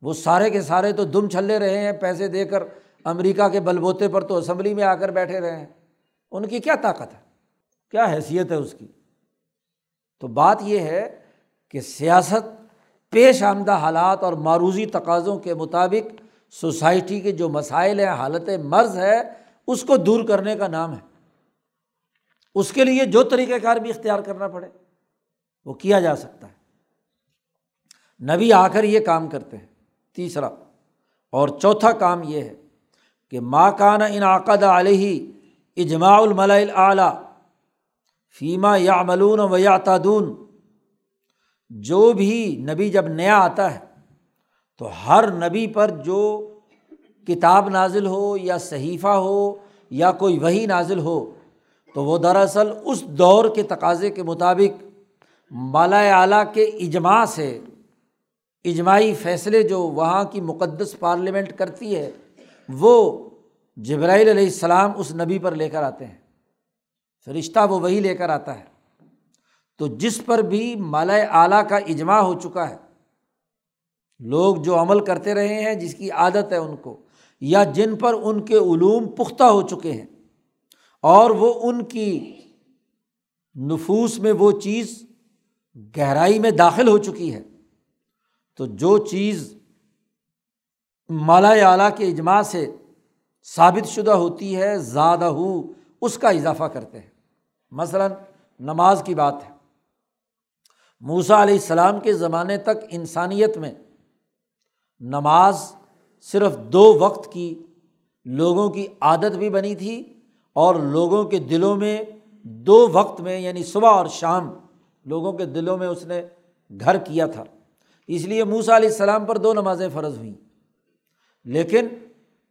وہ سارے کے سارے تو دم چھلے رہے ہیں، پیسے دے کر امریکہ کے بل بوتے پر تو اسمبلی میں آ کر بیٹھے رہے ہیں۔ ان کی کیا طاقت ہے؟ کیا حیثیت ہے اس کی؟ تو بات یہ ہے کہ سیاست پیش آمدہ حالات اور معروضی تقاضوں کے مطابق سوسائٹی کے جو مسائل ہیں، حالت مرض ہے، اس کو دور کرنے کا نام ہے۔ اس کے لیے جو طریقۂ کار بھی اختیار کرنا پڑے، وہ کیا جا سکتا ہے۔ نبی آ کر یہ کام کرتے ہیں۔ تیسرا اور چوتھا کام یہ ہے کہ ماں کان انعقد علیہ اجماع الملا اعلیٰ فیما یا ملون و یا تعدون جو بھی نبی جب نیا آتا ہے تو ہر نبی پر جو کتاب نازل ہو یا صحیفہ ہو یا کوئی وہی نازل ہو، تو وہ دراصل اس دور کے تقاضے کے مطابق مالا اعلیٰ کے اجماع سے اجماعی فیصلے جو وہاں کی مقدس پارلیمنٹ کرتی ہے، وہ جبرائیل علیہ السلام اس نبی پر لے کر آتے ہیں۔ فرشتہ وہ وہی لے کر آتا ہے۔ تو جس پر بھی مالا اعلیٰ کا اجماع ہو چکا ہے لوگ جو عمل کرتے رہے ہیں، جس کی عادت ہے ان کو، یا جن پر ان کے علوم پختہ ہو چکے ہیں، اور وہ ان کی نفوس میں وہ چیز گہرائی میں داخل ہو چکی ہے۔ تو جو چیز مالا اعلیٰ کے اجماع سے ثابت شدہ ہوتی ہے زیادہ ہو، اس کا اضافہ کرتے ہیں۔ مثلاً نماز کی بات ہے۔ موسا علیہ السلام کے زمانے تک انسانیت میں نماز صرف دو وقت کی لوگوں کی عادت بھی بنی تھی اور لوگوں کے دلوں میں دو وقت میں یعنی صبح اور شام، لوگوں کے دلوں میں اس نے گھر کیا تھا۔ اس لیے موسا علیہ السلام پر دو نمازیں فرض ہوئیں۔ لیکن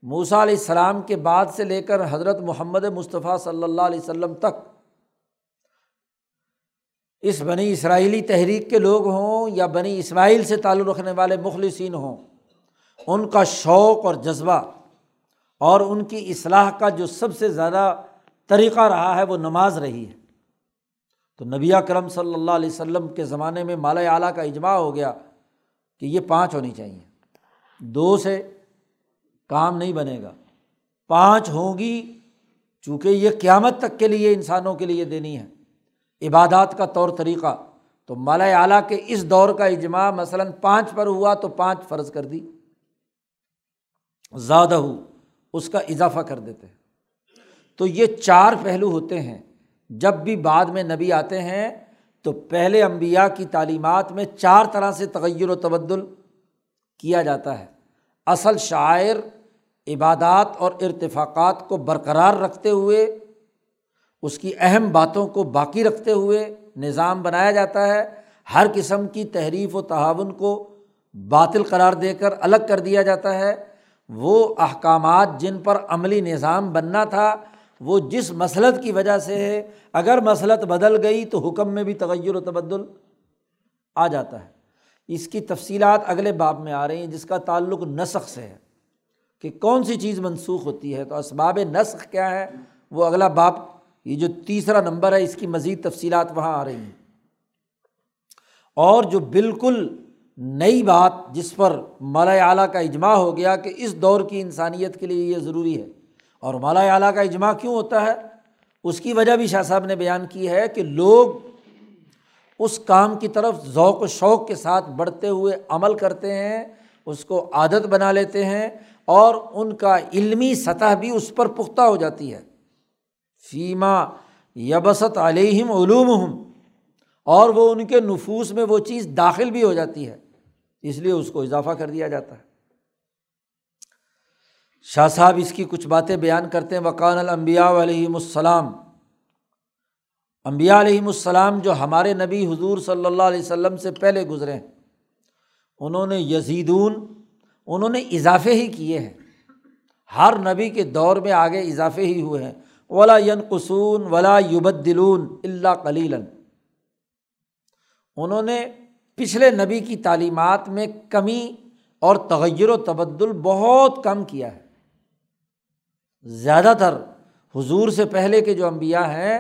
موسا علیہ السلام کے بعد سے لے کر حضرت محمد مصطفیٰ صلی اللہ علیہ وسلم تک اس بنی اسرائیلی تحریک کے لوگ ہوں یا بنی اسماعیل سے تعلق رکھنے والے مخلصین ہوں ان کا شوق اور جذبہ اور ان کی اصلاح کا جو سب سے زیادہ طریقہ رہا ہے وہ نماز رہی ہے۔ تو نبی کرم صلی اللہ علیہ وسلم کے زمانے میں مالا اعلیٰ کا اجماع ہو گیا کہ یہ پانچ ہونی چاہیے۔ دو سے کام نہیں بنے گا۔ پانچ ہوں گی چونکہ یہ قیامت تک کے لیے انسانوں کے لیے دینی ہے۔ عبادات کا طور طریقہ۔ تو مالا اعلیٰ کے اس دور کا اجماع مثلاً پانچ پر ہوا تو پانچ فرض کر دی۔ زیادہ ہو، اس کا اضافہ کر دیتے ہیں۔ تو یہ چار پہلو ہوتے ہیں۔ جب بھی بعد میں نبی آتے ہیں، تو پہلے امبیا کی تعلیمات میں چار طرح سے تغیر و تبدل کیا جاتا ہے۔ اصل شاعر، عبادات اور ارتفاقات کو برقرار رکھتے ہوئے، اس کی اہم باتوں کو باقی رکھتے ہوئے نظام بنایا جاتا ہے۔ ہر قسم کی تحریف و تعاون کو باطل قرار دے کر الگ کر دیا جاتا ہے۔ وہ احکامات جن پر عملی نظام بننا تھا، وہ جس مسلط کی وجہ سے ہے، اگر مسلط بدل گئی تو حکم میں بھی تغیر و تبدل آ جاتا ہے۔ اس کی تفصیلات اگلے باب میں آ رہی ہیں، جس کا تعلق نسخ سے ہے کہ کون سی چیز منسوخ ہوتی ہے۔ تو اسباب نسخ کیا ہے؟ وہ اگلا باپ یہ جو تیسرا نمبر ہے، اس کی مزید تفصیلات وہاں آ رہی ہیں۔ اور جو بالکل نئی بات جس پر مالا اعلیٰ کا اجماع ہو گیا کہ اس دور کی انسانیت کے لیے یہ ضروری ہے۔ اور مالا اعلیٰ کا اجماع کیوں ہوتا ہے؟ اس کی وجہ بھی شاہ صاحب نے بیان کی ہے کہ لوگ اس کام کی طرف ذوق و شوق کے ساتھ بڑھتے ہوئے عمل کرتے ہیں، اس کو عادت بنا لیتے ہیں اور ان کا علمی سطح بھی اس پر پختہ ہو جاتی ہے۔ فیما یبست علیہم علوم اور وہ ان کے نفوس میں وہ چیز داخل بھی ہو جاتی ہے۔ اس لیے اس کو اضافہ کر دیا جاتا ہے۔ شاہ صاحب اس کی کچھ باتیں بیان کرتے ہیں۔ وقان الانبیاء علیہم السلام۔ امبیا علیہم السلام جو ہمارے نبی حضور صلی اللہ علیہ وسلم سے پہلے گزرے ہیں، انہوں نے یزیدون، انہوں نے اضافے ہی کیے ہیں۔ ہر نبی کے دور میں آگے اضافے ہی ہوئے ہیں۔ ولا ین قسون ولا یبدلون اللہ کلیلن انہوں نے پچھلے نبی کی تعلیمات میں کمی اور تغیر و تبدل بہت کم کیا ہے۔ زیادہ تر حضور سے پہلے کے جو امبیا ہیں،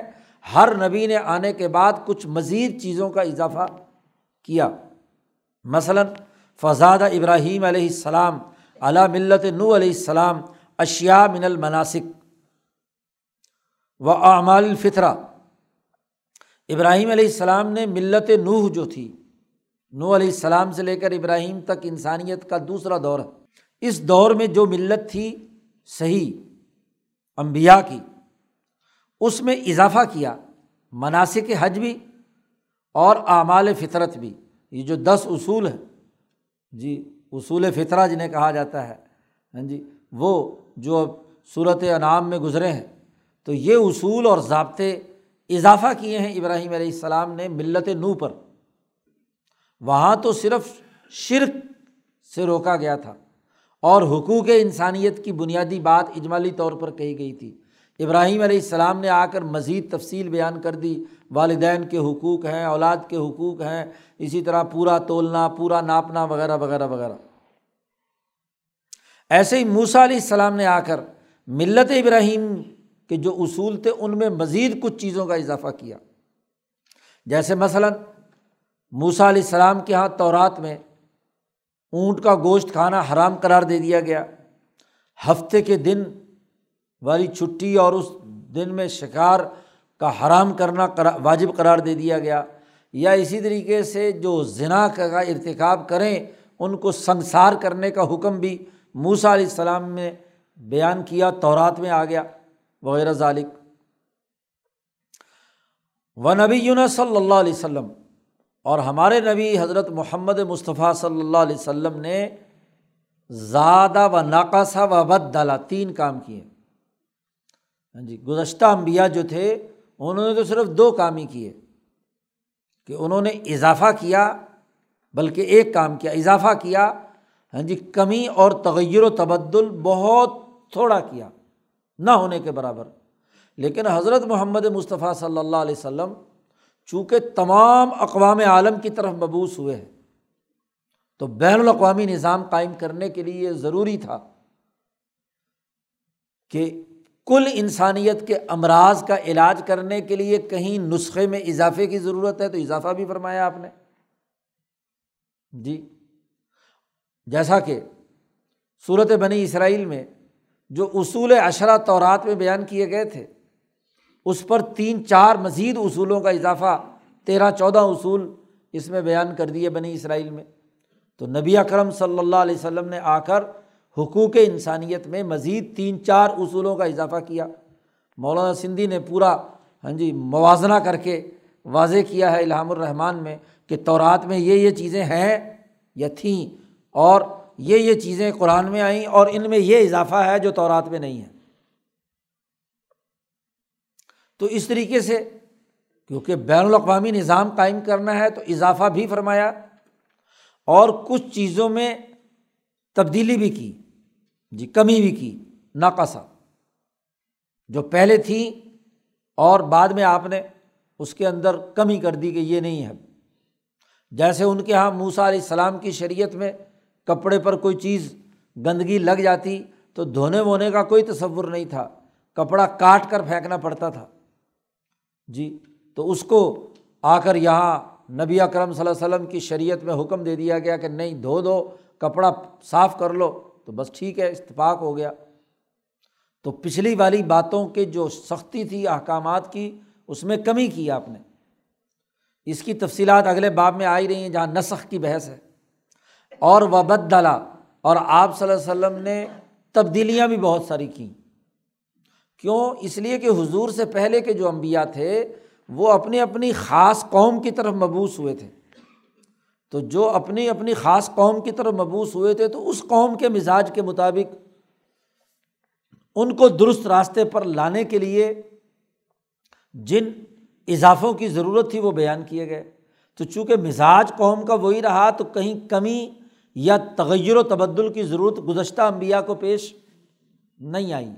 ہر نبی نے آنے کے بعد کچھ مزید چیزوں کا اضافہ کیا۔ مثلاً فضاد ابراہیم علیہ السلام علا ملت نو علیہ السلام اشیا من المناسک و اعمال الفطرہ۔ ابراہیم علیہ السلام نے ملت نوح جو تھی نو علیہ السلام سے لے کر ابراہیم تک انسانیت کا دوسرا دور ہے۔ اس دور میں جو ملت تھی صحیح امبیا کی، اس میں اضافہ کیا مناسب حج بھی اور اعمال فطرت بھی۔ یہ جو دس اصول ہیں جی اصول فطرہ جنہیں کہا جاتا ہے ہاں جی وہ جو صورت انعام میں گزرے ہیں، تو یہ اصول اور ضابطے اضافہ کیے ہیں ابراہیم علیہ السلام نے ملت نو پر۔ وہاں تو صرف شرک سے روکا گیا تھا اور حقوق انسانیت کی بنیادی بات اجمالی طور پر کہی گئی تھی۔ ابراہیم علیہ السلام نے آ کر مزید تفصیل بیان کر دی۔ والدین کے حقوق ہیں، اولاد کے حقوق ہیں، اسی طرح پورا تولنا، پورا ناپنا وغیرہ وغیرہ وغیرہ۔ ایسے ہی موسا علیہ السلام نے آ کر ملت ابراہیم کے جو اصول تھے، ان میں مزید کچھ چیزوں کا اضافہ کیا۔ جیسے مثلاً موسا علیہ السلام کے یہاں تورات میں اونٹ کا گوشت کھانا حرام قرار دے دیا گیا۔ ہفتے کے دن والی چھٹی اور اس دن میں شکار کا حرام کرنا واجب قرار دے دیا گیا۔ یا اسی طریقے سے جو ذنا کا ارتکاب کریں، ان کو سنسار کرنے کا حکم بھی موسا علیہ السلام نے بیان کیا، تورات میں آ گیا، وغیرہ ظالق و نبی صلی اللہ علیہ وسلم اور ہمارے نبی حضرت محمد مصطفیٰ صلی اللہ علیہ وسلم نے زیادہ و ناقاصہ و بد ڈالا تین کام کیے۔ ہاں جی گزشتہ امبیا جو تھے، انہوں نے تو صرف دو کام ہی کیے۔ کہ انہوں نے اضافہ کیا، بلکہ ایک کام کیا، اضافہ کیا۔ ہاں جی کمی اور تغیر و تبدل بہت تھوڑا کیا، نہ ہونے کے برابر۔ لیکن حضرت محمد مصطفیٰ صلی اللہ علیہ وسلم چونکہ تمام اقوام عالم کی طرف مبوس ہوئے ہیں، تو بین الاقوامی نظام قائم کرنے کے لیے یہ ضروری تھا کہ کل انسانیت کے امراض کا علاج کرنے کے لیے کہیں نسخے میں اضافے کی ضرورت ہے تو اضافہ بھی فرمایا آپ نے۔ جی جیسا کہ صورت بنی اسرائیل میں جو اصول اشرا طورات میں بیان کیے گئے تھے اس پر تین چار مزید اصولوں کا اضافہ، تیرہ چودہ اصول اس میں بیان کر دیے بنی اسرائیل میں۔ تو نبی اکرم صلی اللہ علیہ وسلم نے آ کر حقوق انسانیت میں مزید تین چار اصولوں کا اضافہ کیا۔ مولانا سندھی نے پورا ہاں جی موازنہ کر کے واضح کیا ہے الحام الرحمٰن میں کہ تورات میں یہ یہ چیزیں ہیں یا تھیں اور یہ یہ چیزیں قرآن میں آئیں اور ان میں یہ اضافہ ہے جو تورات میں نہیں ہے۔ تو اس طریقے سے کیونکہ بین الاقوامی نظام قائم کرنا ہے تو اضافہ بھی فرمایا اور کچھ چیزوں میں تبدیلی بھی کی جی کمی بھی کی ناقصا جو پہلے تھیں اور بعد میں آپ نے اس کے اندر کمی کر دی کہ یہ نہیں ہے۔ جیسے ان کے یہاں موسا علیہ السلام کی شریعت میں کپڑے پر کوئی چیز گندگی لگ جاتی تو دھونے وونے کا کوئی تصور نہیں تھا۔ کپڑا کاٹ کر پھینکنا پڑتا تھا۔ جی تو اس کو آ کر یہاں نبی اکرم صلی اللہ علیہ وسلم کی شریعت میں حکم دے دیا گیا کہ نہیں، دھو دو، کپڑا صاف کر لو، تو بس ٹھیک ہے، اتفاق ہو گیا۔ تو پچھلی والی باتوں کے جو سختی تھی احکامات کی، اس میں کمی کی آپ نے۔ اس کی تفصیلات اگلے باب میں آئی رہی ہیں جہاں نسخ کی بحث ہے۔ اور وبد ڈالا اور آپ صلی اللہ علیہ وسلم نے تبدیلیاں بھی بہت ساری کیں۔ کیوں؟ اس لیے کہ حضور سے پہلے کے جو امبیا تھے، وہ اپنی اپنی خاص قوم کی طرف مبوس ہوئے تھے۔ تو جو اپنی اپنی خاص قوم کی طرف مبوس ہوئے تھے، تو اس قوم کے مزاج کے مطابق ان کو درست راستے پر لانے کے لیے جن اضافوں کی ضرورت تھی، وہ بیان کیے گئے۔ تو چونکہ مزاج قوم کا وہی رہا، تو کہیں کمی یا تغیر و تبدل کی ضرورت گزشتہ امبیا کو پیش نہیں آئی۔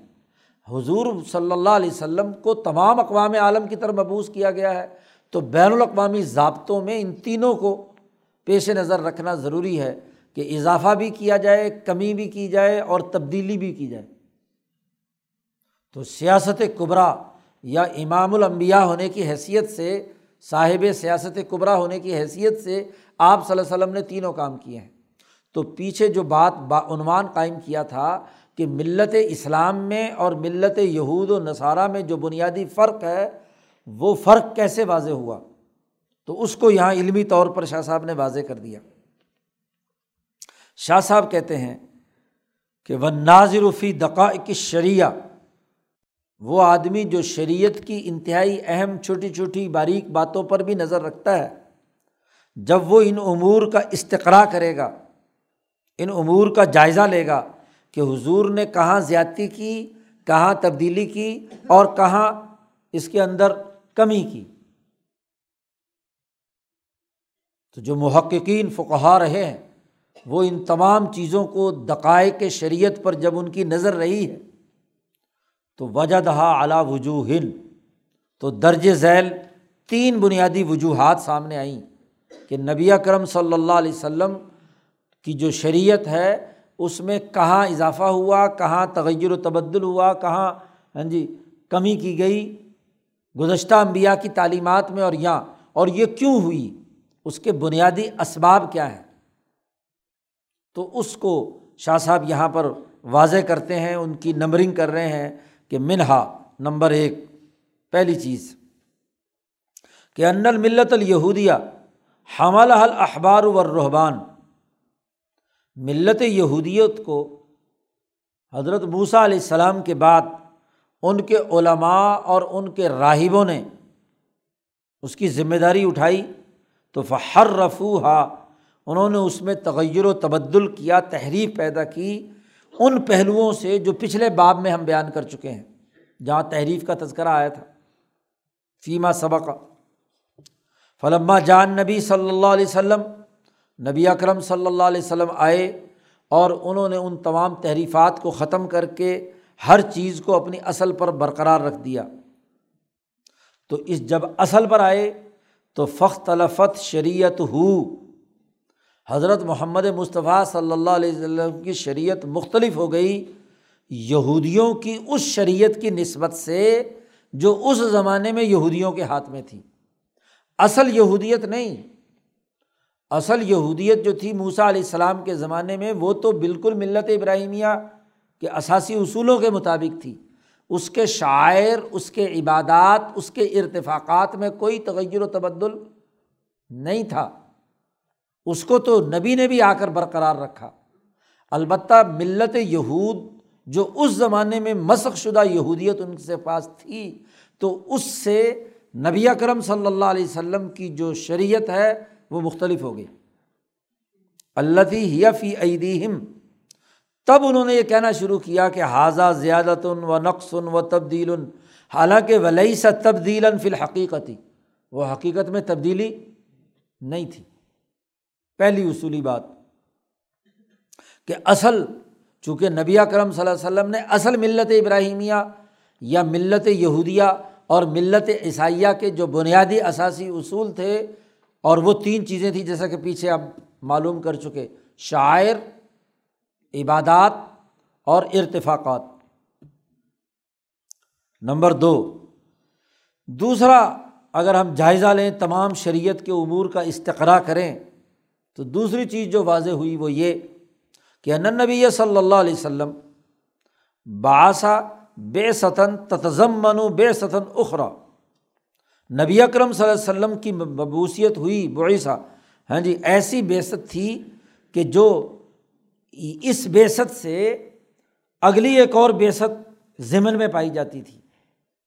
حضور صلی اللہ علیہ وسلم کو تمام اقوام عالم کی طرف مبوس کیا گیا ہے، تو بین الاقوامی ضابطوں میں ان تینوں کو پیش نظر رکھنا ضروری ہے کہ اضافہ بھی کیا جائے، کمی بھی کی جائے اور تبدیلی بھی کی جائے۔ تو سیاست قبرا یا امام الانبیاء ہونے کی حیثیت سے، صاحب سیاست قبرا ہونے کی حیثیت سے آپ صلی اللہ علیہ وسلم نے تینوں کام کیے ہیں۔ تو پیچھے جو بات عنوان قائم کیا تھا کہ ملت اسلام میں اور ملت یہود و نصارہ میں جو بنیادی فرق ہے، وہ فرق کیسے واضح ہوا؟ تو اس کو یہاں علمی طور پر شاہ صاحب نے واضح کر دیا۔ شاہ صاحب کہتے ہیں کہ وہ نازرفی دقائق شریعہ وہ آدمی جو شریعت کی انتہائی اہم چھوٹی چھوٹی باریک باتوں پر بھی نظر رکھتا ہے، جب وہ ان امور کا استقرا کرے گا، ان امور کا جائزہ لے گا کہ حضور نے کہاں زیادتی کی، کہاں تبدیلی کی اور کہاں اس کے اندر کمی کی۔ تو جو محققین فقہ رہے ہیں، وہ ان تمام چیزوں کو دقائق شریعت پر جب ان کی نظر رہی ہے، تو وجہ دہا اعلیٰ وجوہ تو درج ذیل تین بنیادی وجوہات سامنے آئیں کہ نبی کرم صلی اللہ علیہ وسلم کی جو شریعت ہے اس میں کہاں اضافہ ہوا، کہاں تغیر و تبدل ہوا، کہاں ہاں جی کمی کی گئی گزشتہ امبیا کی تعلیمات میں اور یہاں، اور یہ کیوں ہوئی؟ اس کے بنیادی اسباب کیا ہیں؟ تو اس کو شاہ صاحب یہاں پر واضح کرتے ہیں، ان کی نمبرنگ کر رہے ہیں کہ منہا نمبر ایک، پہلی چیز، کہ ان الملت الہودیہ حمل حل اخبار و رحبان ملت یہودیت کو حضرت موسیٰ علیہ السلام کے بعد ان کے علماء اور ان کے راہبوں نے اس کی ذمہ داری اٹھائی تو فہر رفو ہا انہوں نے اس میں تغیر و تبدل کیا تحریر پیدا کی ان پہلوؤں سے جو پچھلے باب میں ہم بیان کر چکے ہیں، جہاں تحریف کا تذکرہ آیا تھا۔ فیمہ سبق۔ فلما جان نبی صلی اللہ علیہ وسلم نبی اکرم صلی اللہ علیہ وسلم آئے اور انہوں نے ان تمام تحریفات کو ختم کر کے ہر چیز کو اپنی اصل پر برقرار رکھ دیا۔ تو اس جب اصل پر آئے تو فخ تلفت شریعت ہو حضرت محمد مصطفیٰ صلی اللہ علیہ وسلم کی شریعت مختلف ہو گئی۔ یہودیوں کی اس شریعت کی نسبت سے جو اس زمانے میں یہودیوں کے ہاتھ میں تھی۔ اصل یہودیت نہیں۔ اصل یہودیت جو تھی موسا علیہ السلام کے زمانے میں، وہ تو بالکل ملت ابراہیمیہ کے اثاثی اصولوں کے مطابق تھی۔ اس کے شاعر، اس کے عبادات، اس کے ارتفاقات میں کوئی تغیر و تبدل نہیں تھا۔ اس کو تو نبی نے بھی آ کر برقرار رکھا۔ البتہ ملت یہود جو اس زمانے میں مسق شدہ یہودیت ان کے پاس تھی، تو اس سے نبی اکرم صلی اللہ علیہ وسلم کی جو شریعت ہے وہ مختلف ہو گئی۔ اللہ ہی فی عیدیم تب انہوں نے یہ کہنا شروع کیا کہ حاضہ زیادت و نقص و تبدیل حالانکہ ولی سا تبدیل فی الحقیقت۔ وہ حقیقت میں تبدیلی نہیں تھی۔ پہلی اصولی بات۔ کہ اصل، چونکہ نبی کرم صلی اللہ علیہ وسلم نے اصل ملت ابراہیمیہ یا ملت یہودیہ اور ملت عیسائیہ کے جو بنیادی اثاثی اصول تھے اور وہ تین چیزیں تھیں جیسا کہ پیچھے آپ معلوم کر چکے، شاعر، عبادات اور ارتفاقات۔ نمبر دو، دوسرا، اگر ہم جائزہ لیں تمام شریعت کے امور کا استقرا کریں، تو دوسری چیز جو واضح ہوئی وہ یہ کہ نبی صلی اللہ علیہ وسلم باسا بے ستن تتزم منو بے ستن اخرا نبی اکرم صلی اللہ علیہ وسلم کی مبوسیت ہوئی بعیسہ ہاں جی ایسی بیست تھی کہ جو اس بیست سے اگلی ایک اور بیست ضمن میں پائی جاتی تھی۔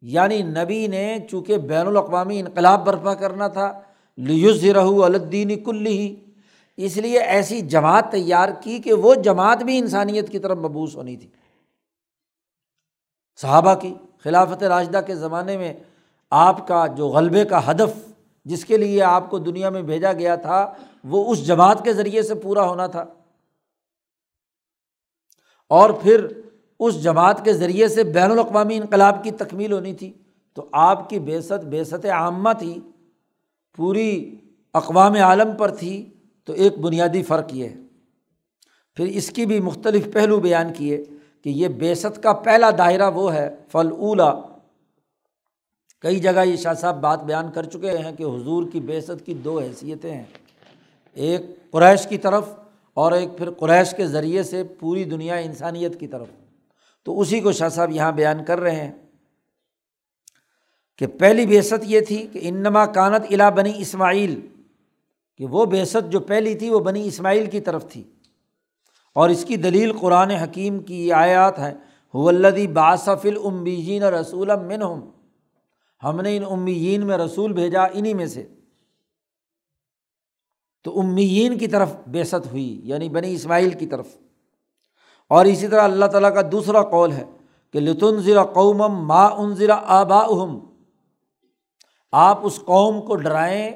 یعنی نبی نے چونکہ بین الاقوامی انقلاب برپا کرنا تھا لیوز رہو الدین کل ہی اس لیے ایسی جماعت تیار کی کہ وہ جماعت بھی انسانیت کی طرف مبوس ہونی تھی۔ صحابہ کی خلافت راشدہ کے زمانے میں آپ کا جو غلبے کا ہدف جس کے لیے آپ کو دنیا میں بھیجا گیا تھا، وہ اس جماعت کے ذریعے سے پورا ہونا تھا۔ اور پھر اس جماعت کے ذریعے سے بین الاقوامی انقلاب کی تکمیل ہونی تھی۔ تو آپ کی بیست بیست عامہ تھی، پوری اقوام عالم پر تھی۔ تو ایک بنیادی فرق یہ ہے۔ پھر اس کی بھی مختلف پہلو بیان کیے کہ یہ بیست کا پہلا دائرہ وہ ہے فل اولا کئی جگہ یہ شاہ صاحب بات بیان کر چکے ہیں کہ حضور کی بیست کی دو حیثیتیں ہیں۔ ایک قریش کی طرف اور ایک پھر قریش کے ذریعے سے پوری دنیا انسانیت کی طرف۔ تو اسی کو شاہ صاحب یہاں بیان کر رہے ہیں کہ پہلی بیست یہ تھی کہ انما کانت الا بنی اسماعیل، کہ وہ بیست جو پہلی تھی وہ بنی اسماعیل کی طرف تھی۔ اور اس کی دلیل قرآن حکیم کی آیات ہیں ولدی باصف العمبین رسول من ہم نے ان امیین میں رسول بھیجا انہیں میں سے۔ تو امیین کی طرف بیست ہوئی یعنی بنی اسماعیل کی طرف۔ اور اسی طرح اللہ تعالیٰ کا دوسرا قول ہے کہ لتن ذرا قوم ما ان ذرا آبا آپ اس قوم کو ڈرائیں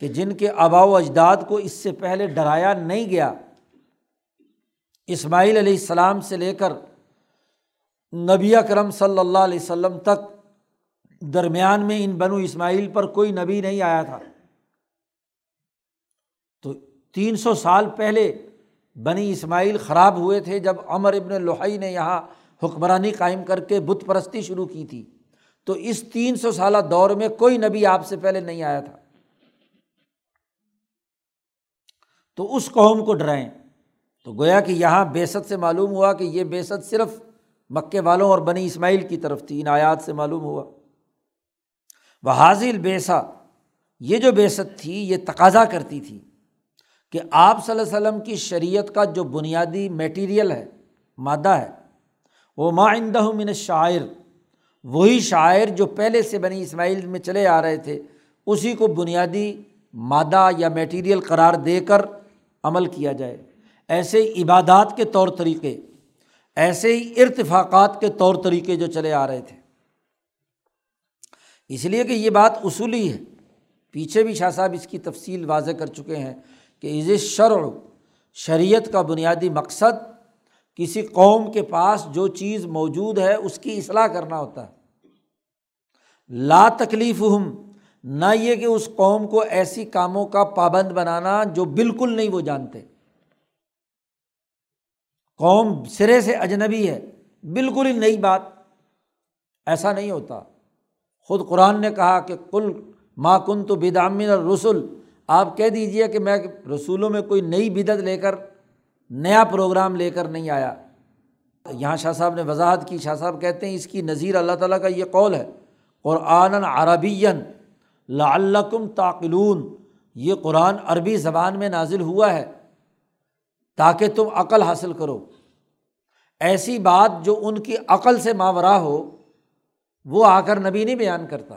کہ جن کے آبا و اجداد کو اس سے پہلے ڈرایا نہیں گیا۔ اسماعیل علیہ السلام سے لے کر نبی کرم صلی اللہ علیہ وسلم تک درمیان میں ان بنو اسماعیل پر کوئی نبی نہیں آیا تھا۔ تو تین سو سال پہلے بنی اسماعیل خراب ہوئے تھے جب امر ابن لوہائی نے یہاں حکمرانی قائم کر کے بت پرستی شروع کی تھی۔ تو اس تین سو سالہ دور میں کوئی نبی آپ سے پہلے نہیں آیا تھا۔ تو اس قوم کو ڈرائیں۔ تو گویا کہ یہاں بیست سے معلوم ہوا کہ یہ بیست صرف مکے والوں اور بنی اسماعیل کی طرف تھی، ان آیات سے معلوم ہوا۔ وہ حاضل بیسا، یہ جو بیست تھی، یہ تقاضا کرتی تھی کہ آپ صلی اللہ علیہ وسلم کی شریعت کا جو بنیادی میٹیریل ہے، مادہ ہے، وہ معندہ من شاعر وہی شاعر جو پہلے سے بنی اسماعیل میں چلے آ رہے تھے، اسی کو بنیادی مادہ یا میٹیریل قرار دے کر عمل کیا جائے۔ ایسے عبادات کے طور طریقے، ایسے ہی ارتفاقات کے طور طریقے جو چلے آ رہے تھے۔ اس لیے کہ یہ بات اصولی ہے۔ پیچھے بھی شاہ صاحب اس کی تفصیل واضح کر چکے ہیں کہ عز شرع، شریعت کا بنیادی مقصد کسی قوم کے پاس جو چیز موجود ہے اس کی اصلاح کرنا ہوتا ہے۔ لا تکلیف ہم نہ یہ کہ اس قوم کو ایسی کاموں کا پابند بنانا جو بالکل نہیں وہ جانتے۔ قوم سرے سے اجنبی ہے، بالکل ہی نئی بات، ایسا نہیں ہوتا۔ خود قرآن نے کہا کہ کل ما کن تو بدامن اور رسول آپ کہہ دیجیے کہ میں رسولوں میں کوئی نئی بدت لے کر، نیا پروگرام لے کر نہیں آیا۔ یہاں شاہ صاحب نے وضاحت کی۔ شاہ صاحب کہتے ہیں، اس کی نظیر اللہ تعالیٰ کا یہ قول ہے۔ قرآن عربین لعلکم تاقلون یہ قرآن عربی زبان میں نازل ہوا ہے۔ تاکہ تم عقل حاصل کرو۔ ایسی بات جو ان کی عقل سے ماورا ہو وہ آ کر نبی نہیں بیان کرتا۔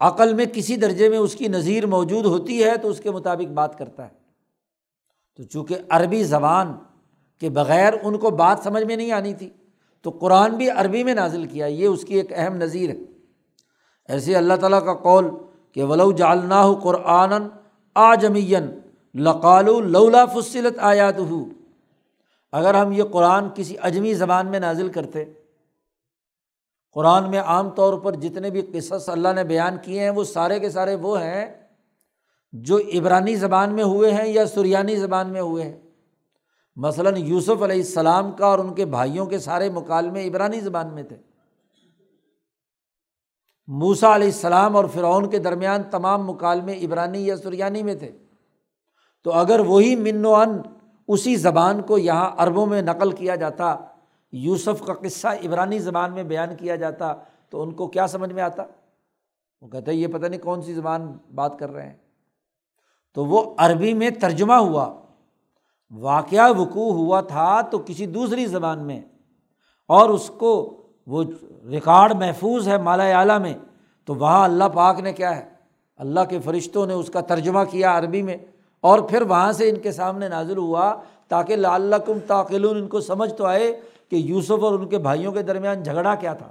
عقل میں کسی درجے میں اس کی نظیر موجود ہوتی ہے تو اس کے مطابق بات کرتا ہے۔ تو چونکہ عربی زبان کے بغیر ان کو بات سمجھ میں نہیں آنی تھی، تو قرآن بھی عربی میں نازل کیا، یہ اس کی ایک اہم نظیر ہے۔ ایسے اللہ تعالیٰ کا قول کہ ولو جالنا قرآن آ جمین لقال لولا فصلت آیات ہو اگر ہم یہ قرآن کسی اجمی زبان میں نازل کرتے قرآن میں عام طور پر جتنے بھی قصص اللہ نے بیان کیے ہیں، وہ سارے کے سارے وہ ہیں جو عبرانی زبان میں ہوئے ہیں یا سریانی زبان میں ہوئے ہیں۔ مثلاً یوسف علیہ السلام کا اور ان کے بھائیوں کے سارے مکالمے عبرانی زبان میں تھے۔ موسا علیہ السلام اور فرعون کے درمیان تمام مکالمے عبرانی یا سریانی میں تھے۔ تو اگر وہی من و ان اسی زبان کو یہاں عربوں میں نقل کیا جاتا یوسف کا قصہ عبرانی زبان میں بیان کیا جاتا تو ان کو کیا سمجھ میں آتا؟ وہ کہتے یہ پتہ نہیں کون سی زبان بات کر رہے ہیں۔ تو وہ عربی میں ترجمہ ہوا۔ واقعہ وقوع ہوا تھا تو کسی دوسری زبان میں۔ اور اس کو وہ ریکارڈ محفوظ ہے مالا اعلیٰ میں۔ تو وہاں اللہ پاک نے کیا ہے؟ اللہ کے فرشتوں نے اس کا ترجمہ کیا عربی میں۔ اور پھر وہاں سے ان کے سامنے نازل ہوا تاکہ لال کم تاقل ان کو سمجھ تو آئے۔ کہ یوسف اور ان کے بھائیوں کے درمیان جھگڑا کیا تھا؟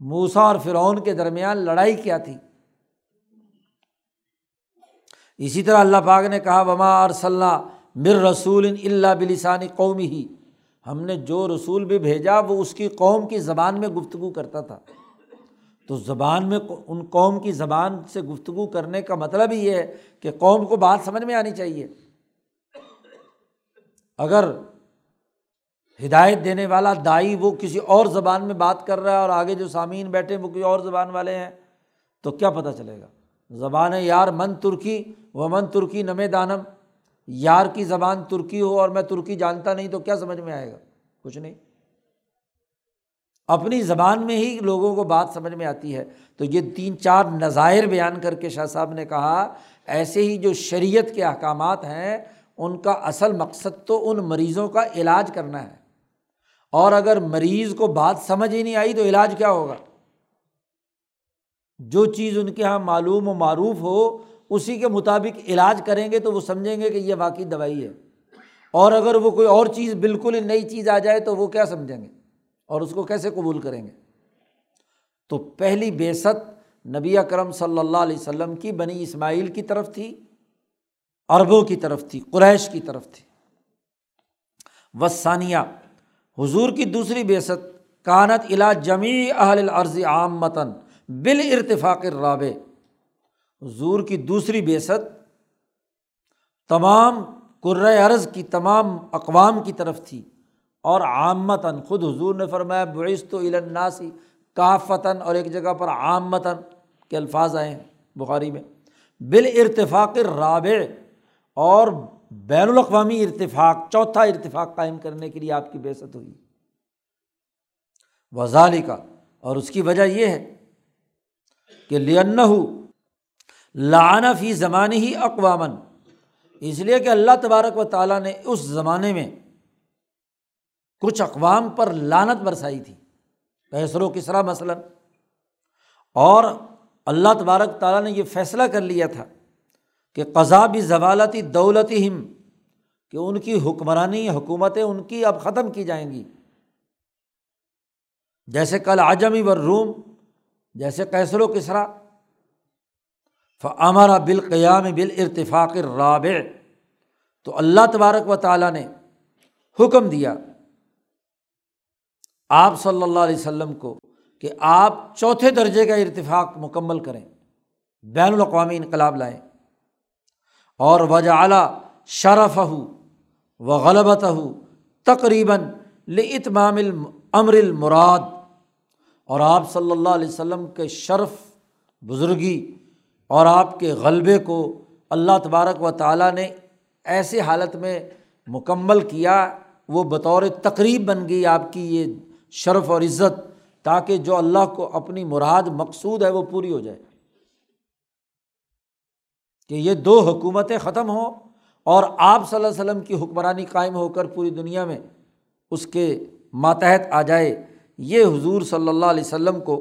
موسا اور فرعون کے درمیان لڑائی کیا تھی؟ اسی طرح اللہ پاک نے کہا، وما ارسلّہ مر رسول اللہ بلسانی قومی ہی ہم نے جو رسول بھی بھیجا، وہ اس کی قوم کی زبان میں گفتگو کرتا تھا۔ تو زبان میں ان قوم کی زبان سے گفتگو کرنے کا مطلب ہی یہ ہے کہ قوم کو بات سمجھ میں آنی چاہیے۔ اگر ہدایت دینے والا دائی وہ کسی اور زبان میں بات کر رہا ہے اور آگے جو سامعین بیٹھے وہ کسی اور زبان والے ہیں، تو کیا پتہ چلے گا؟ زبان یار من ترکی و من ترکی نم دانم۔ یار کی زبان ترکی ہو اور میں ترکی جانتا نہیں، تو کیا سمجھ میں آئے گا؟ کچھ نہیں۔ اپنی زبان میں ہی لوگوں کو بات سمجھ میں آتی ہے۔ تو یہ تین چار نظائر بیان کر کے شاہ صاحب نے کہا، ایسے ہی جو شریعت کے احکامات ہیں، ان کا اصل مقصد تو ان مریضوں کا علاج کرنا ہے۔ اور اگر مریض کو بات سمجھ ہی نہیں آئی تو علاج کیا ہوگا؟ جو چیز ان کے یہاں معلوم و معروف ہو، اسی کے مطابق علاج کریں گے تو وہ سمجھیں گے کہ یہ واقعی دوائی ہے۔ اور اگر وہ کوئی اور چیز بالکل ہی نئی چیز آ جائے تو وہ کیا سمجھیں گے؟ اور اس کو کیسے قبول کریں گے؟ تو پہلی بے ست نبی اکرم صلی اللہ علیہ وسلم کی بنی اسماعیل کی طرف تھی، عربوں کی طرف تھی، قریش کی طرف تھی۔ وسانیہ حضور کی دوسری بے ست کانت الا جمی اہل عرض عام متن بال ارتفاق رابع حضور کی دوسری بے ست تمام عرض کی تمام اقوام کی طرف تھی اور عامتاً خود حضور نے فرمایا بعث و الناسی کافتاً اور ایک جگہ پر عامتاً کے الفاظ آئے ہیں بخاری میں۔ بال ارتفاق رابع اور بین الاقوامی ارتفاق، چوتھا ارتفاق قائم کرنے کے لیے آپ کی بے ست ہوئی۔ وزال کا اور اس کی وجہ یہ ہے کہ لنّ لعنہ فی زمانے ہی اقوامن اس لیے کہ اللہ تبارک و تعالیٰ نے اس زمانے میں کچھ اقوام پر لانت برسائی تھی۔ کیسر و کسرا مثلاً۔ اور اللہ تبارک تعالیٰ نے یہ فیصلہ کر لیا تھا کہ قضا بھی زوالتی دولت ہم کہ ان کی حکمرانی حکومتیں ان کی اب ختم کی جائیں گی۔ جیسے کل آجمی و روم، جیسے کیسر و کسرا۔ فمارا بالقیام بال ارتفاق رابع تو اللہ تبارک و تعالیٰ نے حکم دیا آپ صلی اللہ علیہ وسلم کو کہ آپ چوتھے درجے کا ارتفاق مکمل کریں، بین الاقوامی انقلاب لائیں۔ اور وجہ اعلیٰ شرف ہو و غلبت ہو تقریباً لتمام امر المراد۔ اور آپ صلی اللہ علیہ وسلم کے شرف بزرگی اور آپ کے غلبے کو اللہ تبارک و تعالیٰ نے ایسے حالت میں مکمل کیا، وہ بطور تقریب بن گئی آپ کی یہ شرف اور عزت، تاکہ جو اللہ کو اپنی مراد مقصود ہے وہ پوری ہو جائے۔ کہ یہ دو حکومتیں ختم ہوں اور آپ صلی اللہ علیہ وسلم کی حکمرانی قائم ہو کر پوری دنیا میں اس کے ماتحت آ جائے، یہ حضور صلی اللہ علیہ وسلم کو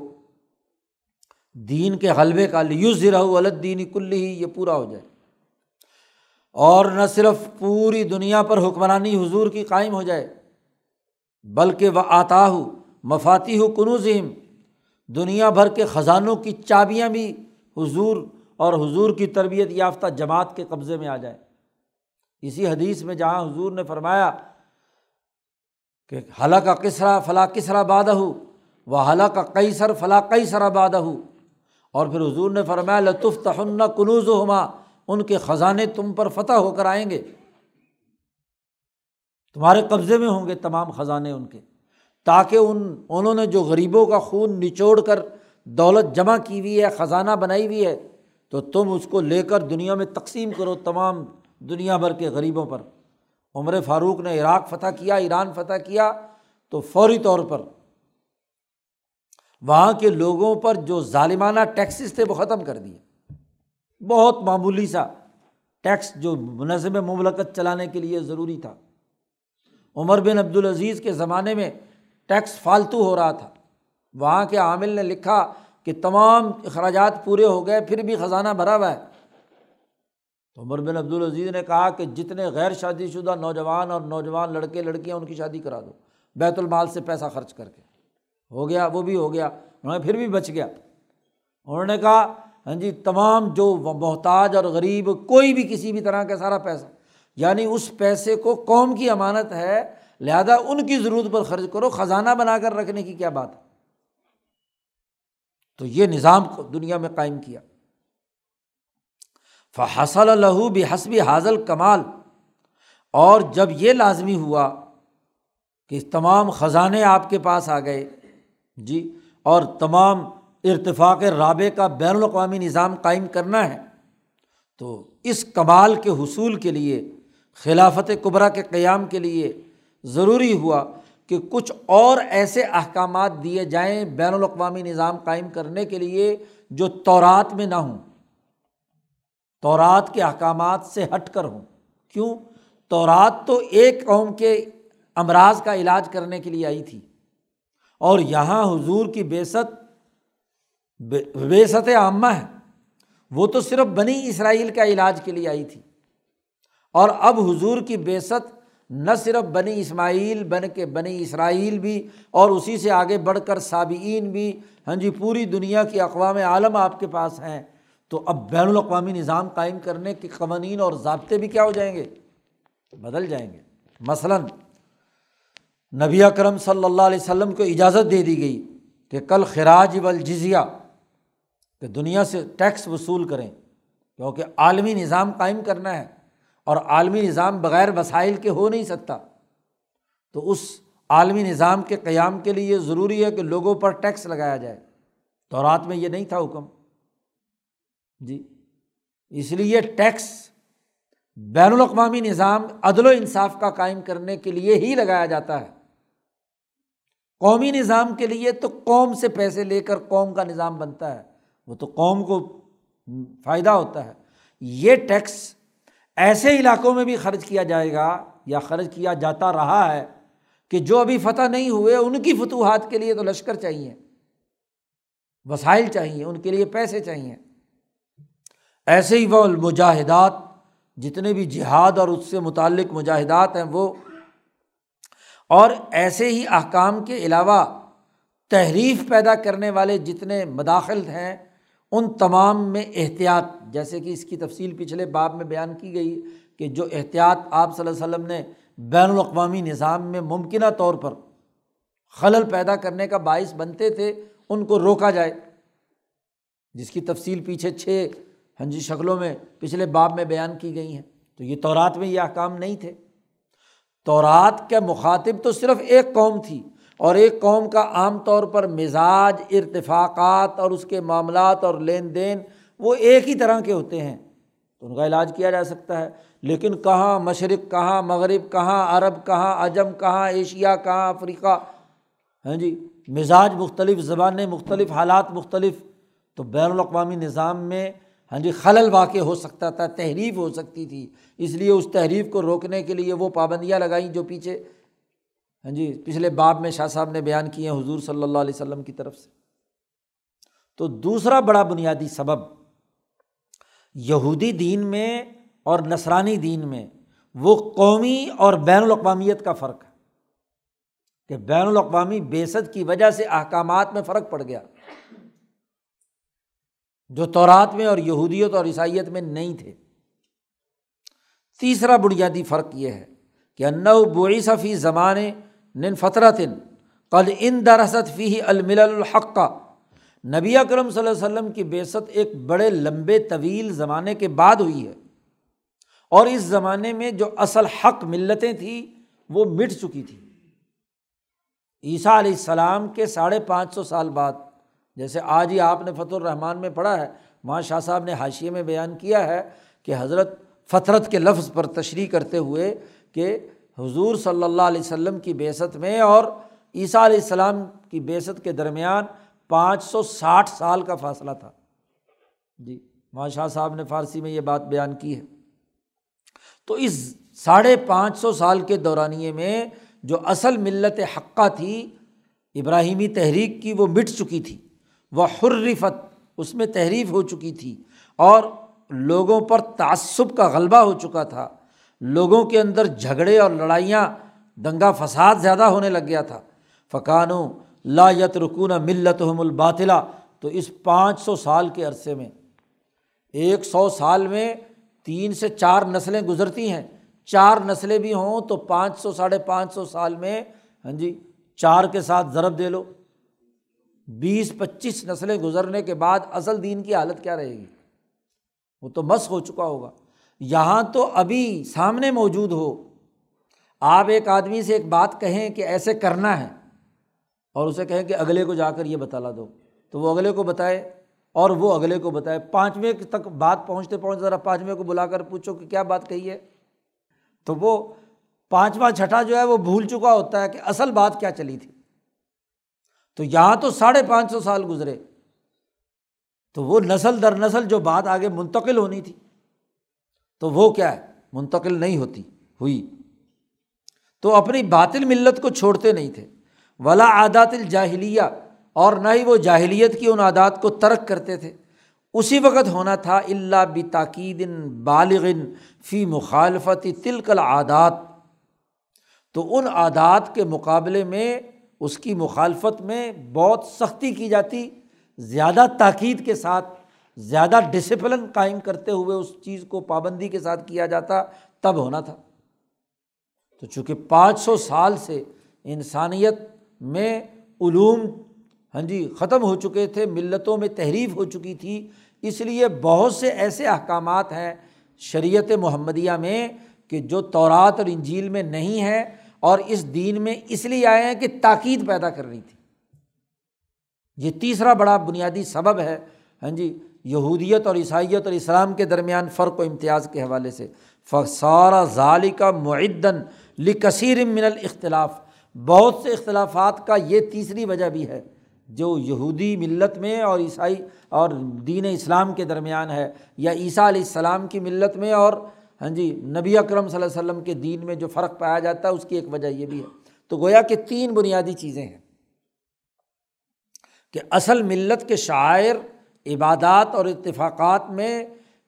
دین کے غلبے کا لیوز الدینی کل ہی یہ پورا ہو جائے۔ اور نہ صرف پوری دنیا پر حکمرانی حضور کی قائم ہو جائے، بلکہ وہ آتا ہو مفاتی ہو کنوزم دنیا بھر کے خزانوں کی چابیاں بھی حضور اور حضور کی تربیت یافتہ جماعت کے قبضے میں آ جائے۔ اسی حدیث میں جہاں حضور نے فرمایا کہ حلق کا کسرا فلاں کسرا بادہ وہ حلق کا کئی سر فلاں کئی سرا بادہ اور پھر حضور نے فرمایا لطف تہن کنوز و ہما ان کے خزانے تم پر فتح ہو کر آئیں گے۔ تمہارے قبضے میں ہوں گے تمام خزانے ان کے۔ تاکہ ان، انہوں نے جو غریبوں کا خون نچوڑ کر دولت جمع کی ہوئی ہے، خزانہ بنائی ہوئی ہے تو تم اس کو لے کر دنیا میں تقسیم کرو تمام دنیا بھر کے غریبوں پر۔ عمر فاروق نے عراق فتح کیا، ایران فتح کیا، تو فوری طور پر وہاں کے لوگوں پر جو ظالمانہ ٹیکسز تھے وہ ختم کر دیے۔ بہت معمولی سا ٹیکس جو منظم مملکت چلانے کے لیے ضروری تھا۔ عمر بن عبدالعزیز کے زمانے میں ٹیکس فالتو ہو رہا تھا۔ وہاں کے عامل نے لکھا کہ تمام اخراجات پورے ہو گئے، پھر بھی خزانہ بھرا ہوا ہے۔ تو عمر بن عبدالعزیز نے کہا کہ جتنے غیر شادی شدہ نوجوان اور نوجوان لڑکے، لڑکیاں، ان کی شادی کرا دو۔ بیت المال سے پیسہ خرچ کر کے۔ ہو گیا، وہ بھی ہو گیا۔ انہوں نے پھر بھی بچ گیا۔ انہوں نے کہا ہاں جی تمام جو محتاج اور غریب، کوئی بھی کسی بھی طرح کا سارا پیسہ یعنی اس پیسے کو قوم کی امانت ہے، لہٰذا ان کی ضرورت پر خرچ کرو، خزانہ بنا کر رکھنے کی کیا بات ہے؟ تو یہ نظام کو دنیا میں قائم کیا۔ فصل الہو بھی حسبی حاضل کمال اور جب یہ لازمی ہوا کہ تمام خزانے آپ کے پاس آ گئے جی اور تمام ارتفاق رابع کا بین الاقوامی نظام قائم کرنا ہے، تو اس کمال کے حصول کے لیے، خلافت قبرا کے قیام کے لیے ضروری ہوا کہ کچھ اور ایسے احکامات دیے جائیں بین الاقوامی نظام قائم کرنے کے لیے جو تورات میں نہ ہوں۔ تورات کے احکامات سے ہٹ کر ہوں۔ کیوں؟ تورات تو ایک قوم کے امراض کا علاج کرنے کے لیے آئی تھی۔ اور یہاں حضور کی بیست بیست عامہ ہے۔ وہ تو صرف بنی اسرائیل کا علاج کے لیے آئی تھی۔ اور اب حضور کی بیست نہ صرف بنی اسماعیل، بن کے بنی اسرائیل بھی اور اسی سے آگے بڑھ کر سابعین بھی ہاں جی پوری دنیا کی اقوام عالم آپ کے پاس ہیں۔ تو اب بین الاقوامی نظام قائم کرنے کے قوانین اور ضابطے بھی کیا ہو جائیں گے؟ بدل جائیں گے۔ مثلاً، نبی اکرم صلی اللہ علیہ وسلم کو اجازت دے دی گئی کہ کل خراج والجزیہ، کہ دنیا سے ٹیکس وصول کریں، کیونکہ عالمی نظام قائم کرنا ہے۔ اور عالمی نظام بغیر وسائل کے ہو نہیں سکتا۔ تو اس عالمی نظام کے قیام کے لیے ضروری ہے کہ لوگوں پر ٹیکس لگایا جائے۔ تو رات میں یہ نہیں تھا حکم۔ جی۔ اس لیے ٹیکس بین الاقوامی نظام عدل و انصاف کا قائم کرنے کے لیے ہی لگایا جاتا ہے۔ قومی نظام کے لیے تو قوم سے پیسے لے کر قوم کا نظام بنتا ہے۔ وہ تو قوم کو فائدہ ہوتا ہے۔ یہ ٹیکس ایسے علاقوں میں بھی خرچ کیا جائے گا یا خرچ کیا جاتا رہا ہے کہ جو ابھی فتح نہیں ہوئے، ان کی فتوحات کے لیے تو لشکر چاہیے، وسائل چاہیے، ان کے لیے پیسے چاہیے۔ ایسے ہی وہ مجاہدات جتنے بھی جہاد اور اس سے متعلق مجاہدات ہیں وہ، اور ایسے ہی احکام کے علاوہ تحریف پیدا کرنے والے جتنے مداخل ہیں ان تمام میں احتیاط، جیسے کہ اس کی تفصیل پچھلے باب میں بیان کی گئی کہ جو احتیاط آپ صلی اللہ علیہ وسلم نے بین الاقوامی نظام میں ممکنہ طور پر خلل پیدا کرنے کا باعث بنتے تھے، ان کو روکا جائے۔ جس کی تفصیل پیچھے چھ ہنجی شکلوں میں پچھلے باب میں بیان کی گئی ہیں۔ تو یہ تورات میں یہ احکام نہیں تھے۔ تورات کے مخاطب تو صرف ایک قوم تھی اور ایک قوم کا عام طور پر مزاج، ارتفاقات اور اس کے معاملات اور لین دین وہ ایک ہی طرح کے ہوتے ہیں۔ تو ان کا علاج کیا جا سکتا ہے؟ لیکن کہاں مشرق، کہاں مغرب، کہاں عرب، کہاں عجم، کہاں ایشیا، کہاں افریقہ؟ ہاں جی مزاج مختلف، زبانیں مختلف، حالات مختلف۔ تو بین الاقوامی نظام میں ہاں جی خلل واقع ہو سکتا تھا، تحریف ہو سکتی تھی۔ اس لیے اس تحریف کو روکنے کے لیے وہ پابندیاں لگائیں جو پیچھے ہاں جی پچھلے باب میں شاہ صاحب نے بیان کیے ہیں حضور صلی اللہ علیہ وسلم کی طرف سے۔ تو دوسرا بڑا بنیادی سبب یہودی دین میں اور نسرانی دین میں وہ قومی اور بین الاقوامیت کا فرق ہے۔ کہ بین الاقوامی بیسد کی وجہ سے احکامات میں فرق پڑ گیا۔ جو تورات میں اور یہودیت اور عیسائیت میں نہیں تھے۔ تیسرا بنیادی فرق یہ ہے کہ انّو بوئی صفی زمانے نن فطرتن قل ان درست فی المل الحق۔ کا نبی اکرم صلی اللہ علیہ وسلم کی بیست ایک بڑے لمبے طویل زمانے کے بعد ہوئی ہے۔ اور اس زمانے میں جو اصل حق ملتیں تھیں، وہ مٹ چکی تھیں۔ عیسیٰ علیہ السلام کے ساڑھے پانچ سو سال بعد، جیسے آج ہی آپ نے فتح الرحمان میں پڑھا ہے وہاں شاہ صاحب نے حاشیے میں بیان کیا ہے کہ حضرت فطرت کے لفظ پر تشریح کرتے ہوئے کہ حضور صلی اللہ علیہ وسلم کی بیست میں اور عیسیٰ علیہ السلام کی بیست کے درمیان پانچ سو ساٹھ سال کا فاصلہ تھا۔ جی وہاں شاہ صاحب نے فارسی میں یہ بات بیان کی ہے۔ تو اس ساڑھے پانچ سو سال کے دورانیے میں جو اصل ملت حقہ تھی، ابراہیمی تحریک کی، وہ مٹ چکی تھی۔ وہ حرفت، اس میں تحریف ہو چکی تھی اور لوگوں پر تعصب کا غلبہ ہو چکا تھا۔ لوگوں کے اندر جھگڑے اور لڑائیاں، دنگا فساد زیادہ ہونے لگ گیا تھا۔ فقانوں لا یت رکون ملت ہم الباطلا تو اس پانچ سو سال کے عرصے میں، ایک سو سال میں تین سے چار نسلیں گزرتی ہیں۔ چار نسلیں بھی ہوں تو پانچ سو، ساڑھے پانچ سو سال میں ہاں جی چار کے ساتھ ضرب دے لو۔ بیس، پچیس نسلیں گزرنے کے بعد اصل دین کی حالت کیا رہے گی؟ وہ تو مس ہو چکا ہوگا۔ یہاں تو ابھی سامنے موجود ہو۔ آپ ایک آدمی سے ایک بات کہیں کہ ایسے کرنا ہے اور اسے کہیں کہ اگلے کو جا کر یہ بتلا دو۔ تو وہ اگلے کو بتائے اور وہ اگلے کو بتائے۔ پانچویں تک بات پہنچتے پہنچتے ذرا پانچویں کو بلا کر پوچھو کہ کیا بات کہی ہے۔ تو وہ پانچواں چھٹا جو ہے وہ بھول چکا ہوتا ہے کہ اصل بات کیا چلی تھی۔ تو یہاں تو ساڑھے پانچ سو سال گزرے۔ تو وہ نسل در نسل جو بات آگے منتقل ہونی تھی۔ تو وہ کیا ہے؟ منتقل نہیں ہوتی، ہوئی۔ تو اپنی باطل ملت کو چھوڑتے نہیں تھے۔ ولا عادات الجاہلیہ اور نہ ہی وہ جاہلیت کی ان عادات کو ترک کرتے تھے۔ اسی وقت ہونا تھا اللہ بتاکید بالغن فی مخالفت تلکل عادات تو ان عادات کے مقابلے میں اس کی مخالفت میں بہت سختی کی جاتی، زیادہ تاکید کے ساتھ۔ زیادہ ڈسپلن قائم کرتے ہوئے اس چیز کو پابندی کے ساتھ کیا جاتا، تب ہونا تھا۔ تو چونکہ پانچ سو سال سے انسانیت میں علوم ہاں جی ختم ہو چکے تھے، ملتوں میں تحریف ہو چکی تھی، اس لیے بہت سے ایسے احکامات ہیں شریعت محمدیہ میں کہ جو تورات اور انجیل میں نہیں ہے اور اس دین میں اس لیے آئے ہیں کہ تاکید پیدا کر رہی تھی۔ یہ تیسرا بڑا بنیادی سبب ہے ہاں جی یہودیت اور عیسائیت اور اسلام کے درمیان فرق و امتیاز کے حوالے سے۔ فسارا ظالی کا معدن لکثیر من الاختلاف۔ بہت سے اختلافات کا یہ تیسری وجہ بھی ہے، جو یہودی ملت میں اور عیسائی اور دین اسلام کے درمیان ہے، یا عیسیٰ علیہ السلام کی ملت میں اور ہاں جی نبی اکرم صلی اللہ علیہ وسلم کے دین میں جو فرق پایا جاتا ہے، اس کی ایک وجہ یہ بھی ہے۔ تو گویا کہ تین بنیادی چیزیں ہیں کہ اصل ملت کے شاعر عبادات اور اتفاقات میں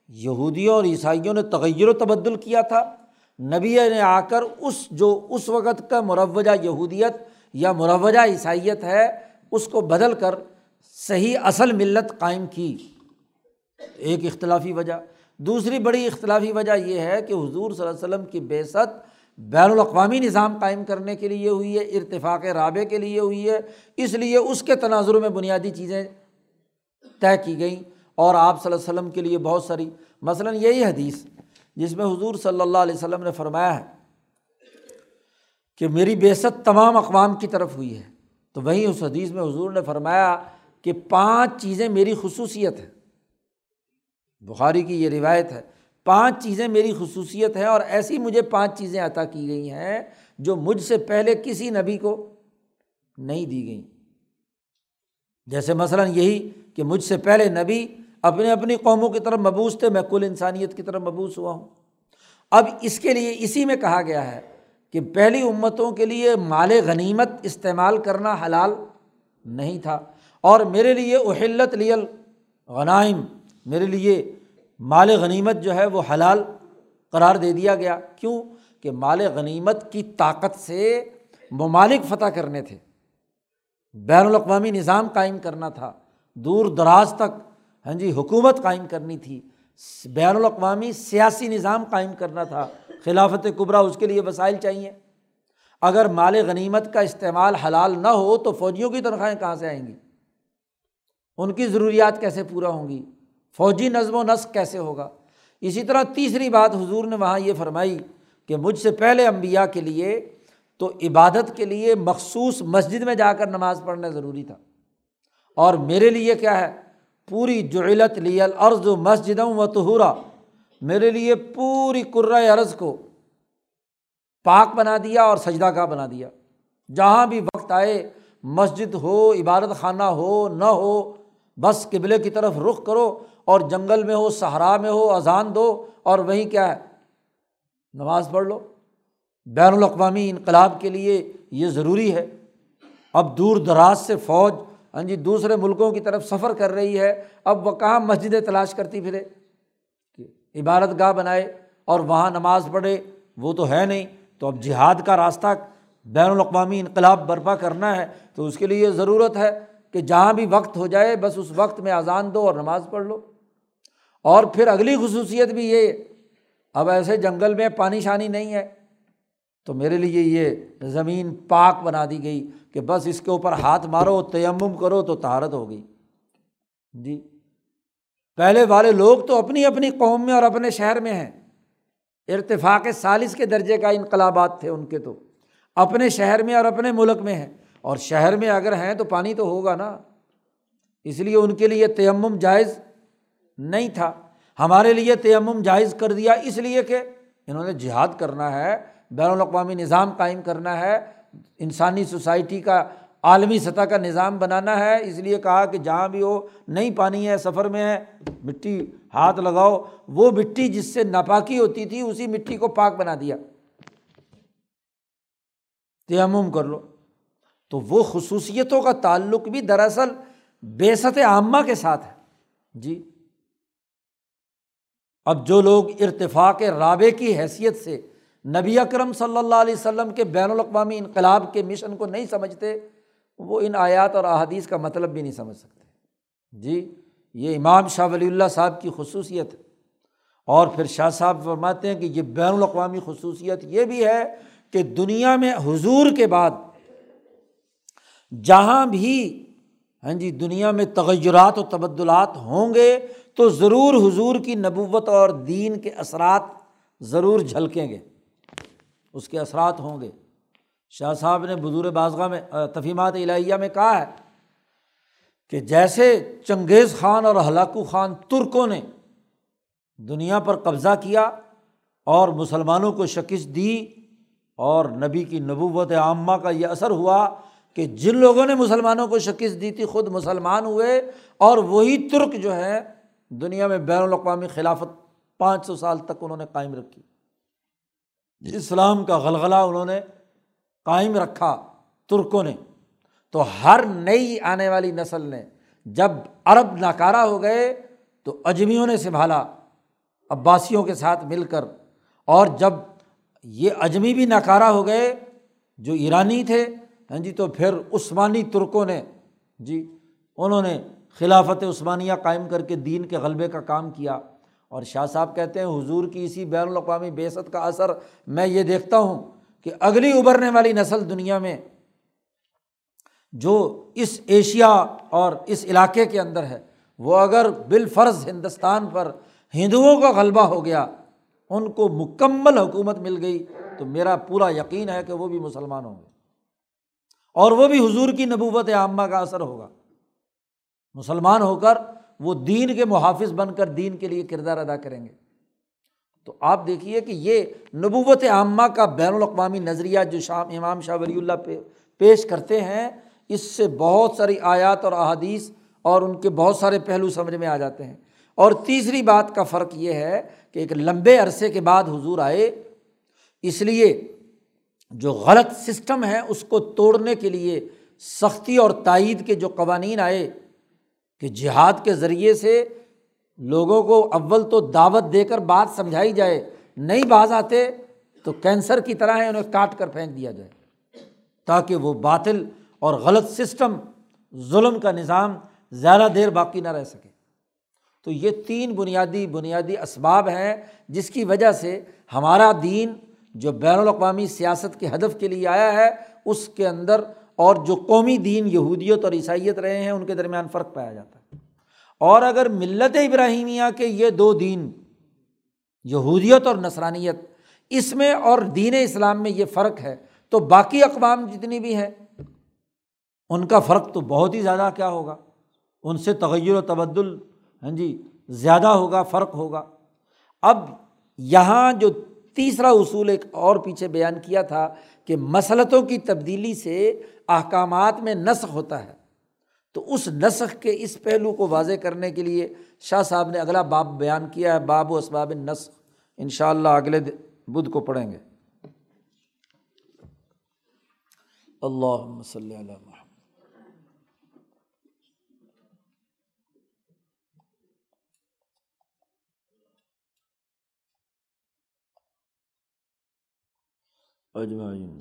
یہودیوں اور عیسائیوں نے تغیر و تبدل کیا تھا۔ نبی نے آ کر اس جو اس وقت کا مروجہ یہودیت یا مروجہ عیسائیت ہے، اس کو بدل کر صحیح اصل ملت قائم کی۔ ایک اختلافی وجہ۔ دوسری بڑی اختلافی وجہ یہ ہے کہ حضور صلی اللہ علیہ وسلم کی بیست بین الاقوامی نظام قائم کرنے کے لیے ہوئی ہے ارتفاق رابع کے لیے ہوئی ہے۔ اس لیے اس کے تناظر میں بنیادی چیزیں طے کی گئیں اور آپ صلی اللہ علیہ وسلم کے لیے بہت ساری، مثلاً یہی حدیث جس میں حضور صلی اللہ علیہ وسلم نے فرمایا ہے کہ میری بیست تمام اقوام کی طرف ہوئی ہے۔ تو وہیں اس حدیث میں حضور نے فرمایا کہ پانچ چیزیں میری خصوصیت ہیں۔ بخاری کی یہ روایت ہے، پانچ چیزیں میری خصوصیت ہیں اور ایسی مجھے پانچ چیزیں عطا کی گئی ہیں جو مجھ سے پہلے کسی نبی کو نہیں دی گئیں۔ جیسے مثلاً یہی کہ مجھ سے پہلے نبی اپنے اپنی قوموں کی طرف مبوس تھے، میں کل انسانیت کی طرف مبوس ہوا ہوں۔ اب اس کے لیے اسی میں کہا گیا ہے کہ پہلی امتوں کے لیے مال غنیمت استعمال کرنا حلال نہیں تھا۔ اور میرے لیے اہلت لیل غنائم، میرے لیے مال غنیمت جو ہے وہ حلال قرار دے دیا گیا۔ کیوں؟ کہ مال غنیمت کی طاقت سے ممالک فتح کرنے تھے۔ بین الاقوامی نظام قائم کرنا تھا۔ دور دراز تک ہاں جی حکومت قائم کرنی تھی۔ بین الاقوامی سیاسی نظام قائم کرنا تھا۔ خلافت قبرا اس کے لیے وسائل چاہیے۔ اگر مال غنیمت کا استعمال حلال نہ ہو تو فوجیوں کی تنخواہیں کہاں سے آئیں گی؟ ان کی ضروریات کیسے پورا ہوں گی؟ فوجی نظم و نسق کیسے ہوگا؟ اسی طرح تیسری بات حضور نے وہاں یہ فرمائی کہ مجھ سے پہلے امبیا کے لیے تو عبادت کے لیے مخصوص مسجد میں جا کر نماز پڑھنا ضروری تھا۔ اور میرے لیے کیا ہے؟ پوری جعلت لیل عرض و مسجد و تہورا میرے لیے پوری عرض کو پاک بنا دیا اور سجدہ کا بنا دیا۔ جہاں بھی وقت آئے، مسجد ہو، عبادت خانہ ہو، نہ ہو، بس قبلے کی طرف رخ کرو اور جنگل میں ہو، صحرا میں ہو، اذان دو اور وہیں کیا ہے؟ نماز پڑھ لو۔ بین الاقوامی انقلاب کے لیے یہ ضروری ہے۔ اب دور دراز سے فوج ہاں جی دوسرے ملکوں کی طرف سفر کر رہی ہے، اب وہ کہاں مسجدیں تلاش کرتی پھرے؟ عبادت گاہ بنائے اور وہاں نماز پڑھے، وہ تو ہے نہیں۔ تو اب جہاد کا راستہ بین الاقوامی انقلاب برپا کرنا ہے، تو اس کے لیے یہ ضرورت ہے کہ جہاں بھی وقت ہو جائے، بس اس وقت میں اذان دو اور نماز پڑھ لو۔ اور پھر اگلی خصوصیت بھی یہ، اب ایسے جنگل میں پانی شانی نہیں ہے۔ تو میرے لیے یہ زمین پاک بنا دی گئی۔ کہ بس اس کے اوپر ہاتھ مارو، تیمم کرو تو تہارت ہو گئی جی۔ پہلے والے لوگ تو اپنی اپنی قوم میں اور اپنے شہر میں ہیں۔ ارتفاق سالس کے درجے کا انقلابات تھے ان کے تو۔ اپنے شہر میں اور اپنے ملک میں ہیں۔ اور شہر میں اگر ہیں تو پانی تو ہوگا نا۔ اس لیے ان کے لیے تیمم جائز نہیں تھا۔ ہمارے لیے تیمم جائز کر دیا اس لیے کہ انہوں نے جہاد کرنا ہے، بین الاقوامی نظام قائم کرنا ہے۔ انسانی سوسائٹی کا عالمی سطح کا نظام بنانا ہے۔ اس لیے کہا کہ جہاں بھی ہو، نہیں پانی ہے، سفر میں ہے، مٹی ہاتھ لگاؤ۔ وہ مٹی جس سے ناپاکی ہوتی تھی، اسی مٹی کو پاک بنا دیا۔ تیمم کر لو۔ تو وہ خصوصیتوں کا تعلق بھی دراصل بیست عامہ کے ساتھ ہے۔ جی۔ اب جو لوگ ارتفاق رابع کی حیثیت سے نبی اکرم صلی اللہ علیہ وسلم کے بین الاقوامی انقلاب کے مشن کو نہیں سمجھتے، وہ ان آیات اور احادیث کا مطلب بھی نہیں سمجھ سکتے۔ جی یہ امام شاہ ولی اللہ صاحب کی خصوصیت ہے۔ اور پھر شاہ صاحب فرماتے ہیں کہ یہ بین الاقوامی خصوصیت یہ بھی ہے کہ دنیا میں حضور کے بعد جہاں بھی ہاں جی دنیا میں تغیرات و تبدلات ہوں گے، تو ضرور حضور کی نبوت اور دین کے اثرات ضرور جھلکیں گے۔ اس کے اثرات ہوں گے۔ شاہ صاحب نے بزور بازگاہ میں تفیمات الہیہ میں کہا ہے کہ جیسے چنگیز خان اور ہلاکو خان ترکوں نے دنیا پر قبضہ کیا اور مسلمانوں کو شکست دی اور نبی کی نبوت عامہ کا یہ اثر ہوا کہ جن لوگوں نے مسلمانوں کو شکست دی تھی، خود مسلمان ہوئے اور وہی ترک جو ہے دنیا میں بین الاقوامی خلافت پانچ سو سال تک انہوں نے قائم رکھی۔ اسلام کا غلغلہ انہوں نے قائم رکھا ترکوں نے۔ تو ہر نئی آنے والی نسل نے جب عرب ناکارہ ہو گئے تو اجمیوں نے سنبھالا، عباسیوں کے ساتھ مل کر۔ اور جب یہ اجمی بھی ناکارہ ہو گئے، جو ایرانی تھے ہاں جی تو پھر عثمانی ترکوں نے جی انہوں نے خلافت عثمانیہ قائم کر کے دین کے غلبے کا کام کیا۔ اور شاہ صاحب کہتے ہیں حضور کی اسی بین الاقوامی بیست کا اثر میں یہ دیکھتا ہوں کہ اگلی ابھرنے والی نسل دنیا میں جو اس ایشیا اور اس علاقے کے اندر ہے، وہ اگر بالفرض ہندوستان پر ہندوؤں کا غلبہ ہو گیا، ان کو مکمل حکومت مل گئی، تو میرا پورا یقین ہے کہ وہ بھی مسلمان ہوں گے۔ اور وہ بھی حضور کی نبوت عامہ کا اثر ہوگا۔ مسلمان ہو کر وہ دین کے محافظ بن کر دین کے لیے کردار ادا کریں گے۔ تو آپ دیکھیے کہ یہ نبوت عامہ کا بین الاقوامی نظریہ جو شام امام شاہ ولی اللہ پہ پیش کرتے ہیں، اس سے بہت ساری آیات اور احادیث اور ان کے بہت سارے پہلو سمجھ میں آ جاتے ہیں۔ اور تیسری بات کا فرق یہ ہے کہ ایک لمبے عرصے کے بعد حضور آئے، اس لیے جو غلط سسٹم ہے، اس کو توڑنے کے لیے سختی اور تائید کے جو قوانین آئے کہ جہاد کے ذریعے سے لوگوں کو اول تو دعوت دے کر بات سمجھائی جائے، نہیں باز آتے تو کینسر کی طرح ہے انہیں کاٹ کر پھینک دیا جائے، تاکہ وہ باطل اور غلط سسٹم، ظلم کا نظام زیادہ دیر باقی نہ رہ سکے۔ تو یہ تین بنیادی بنیادی اسباب ہیں جس کی وجہ سے ہمارا دین جو بین الاقوامی سیاست کے ہدف کے لیے آیا ہے، اس کے اندر اور جو قومی دین یہودیت اور عیسائیت رہے ہیں، ان کے درمیان فرق پایا جاتا ہے۔ اور اگر ملت ابراہیمیہ کے یہ دو دین، یہودیت اور نسرانیت اس میں اور دین اسلام میں یہ فرق ہے، تو باقی اقوام جتنی بھی ہیں، ان کا فرق تو بہت ہی زیادہ کیا ہوگا۔ ان سے تغیر و تبدل ہاں جی زیادہ ہوگا، فرق ہوگا۔ اب یہاں جو تیسرا اصول ایک اور پیچھے بیان کیا تھا کہ مسلطوں کی تبدیلی سے احکامات میں نسخ ہوتا ہے۔ تو اس نسخ کے اس پہلو کو واضح کرنے کے لیے شاہ صاحب نے اگلا باب بیان کیا ہے، باب و اسباب نسخ۔ ان شاء اللہ اگلے بدھ کو پڑھیں گے۔ اللہ مسلم اجمعین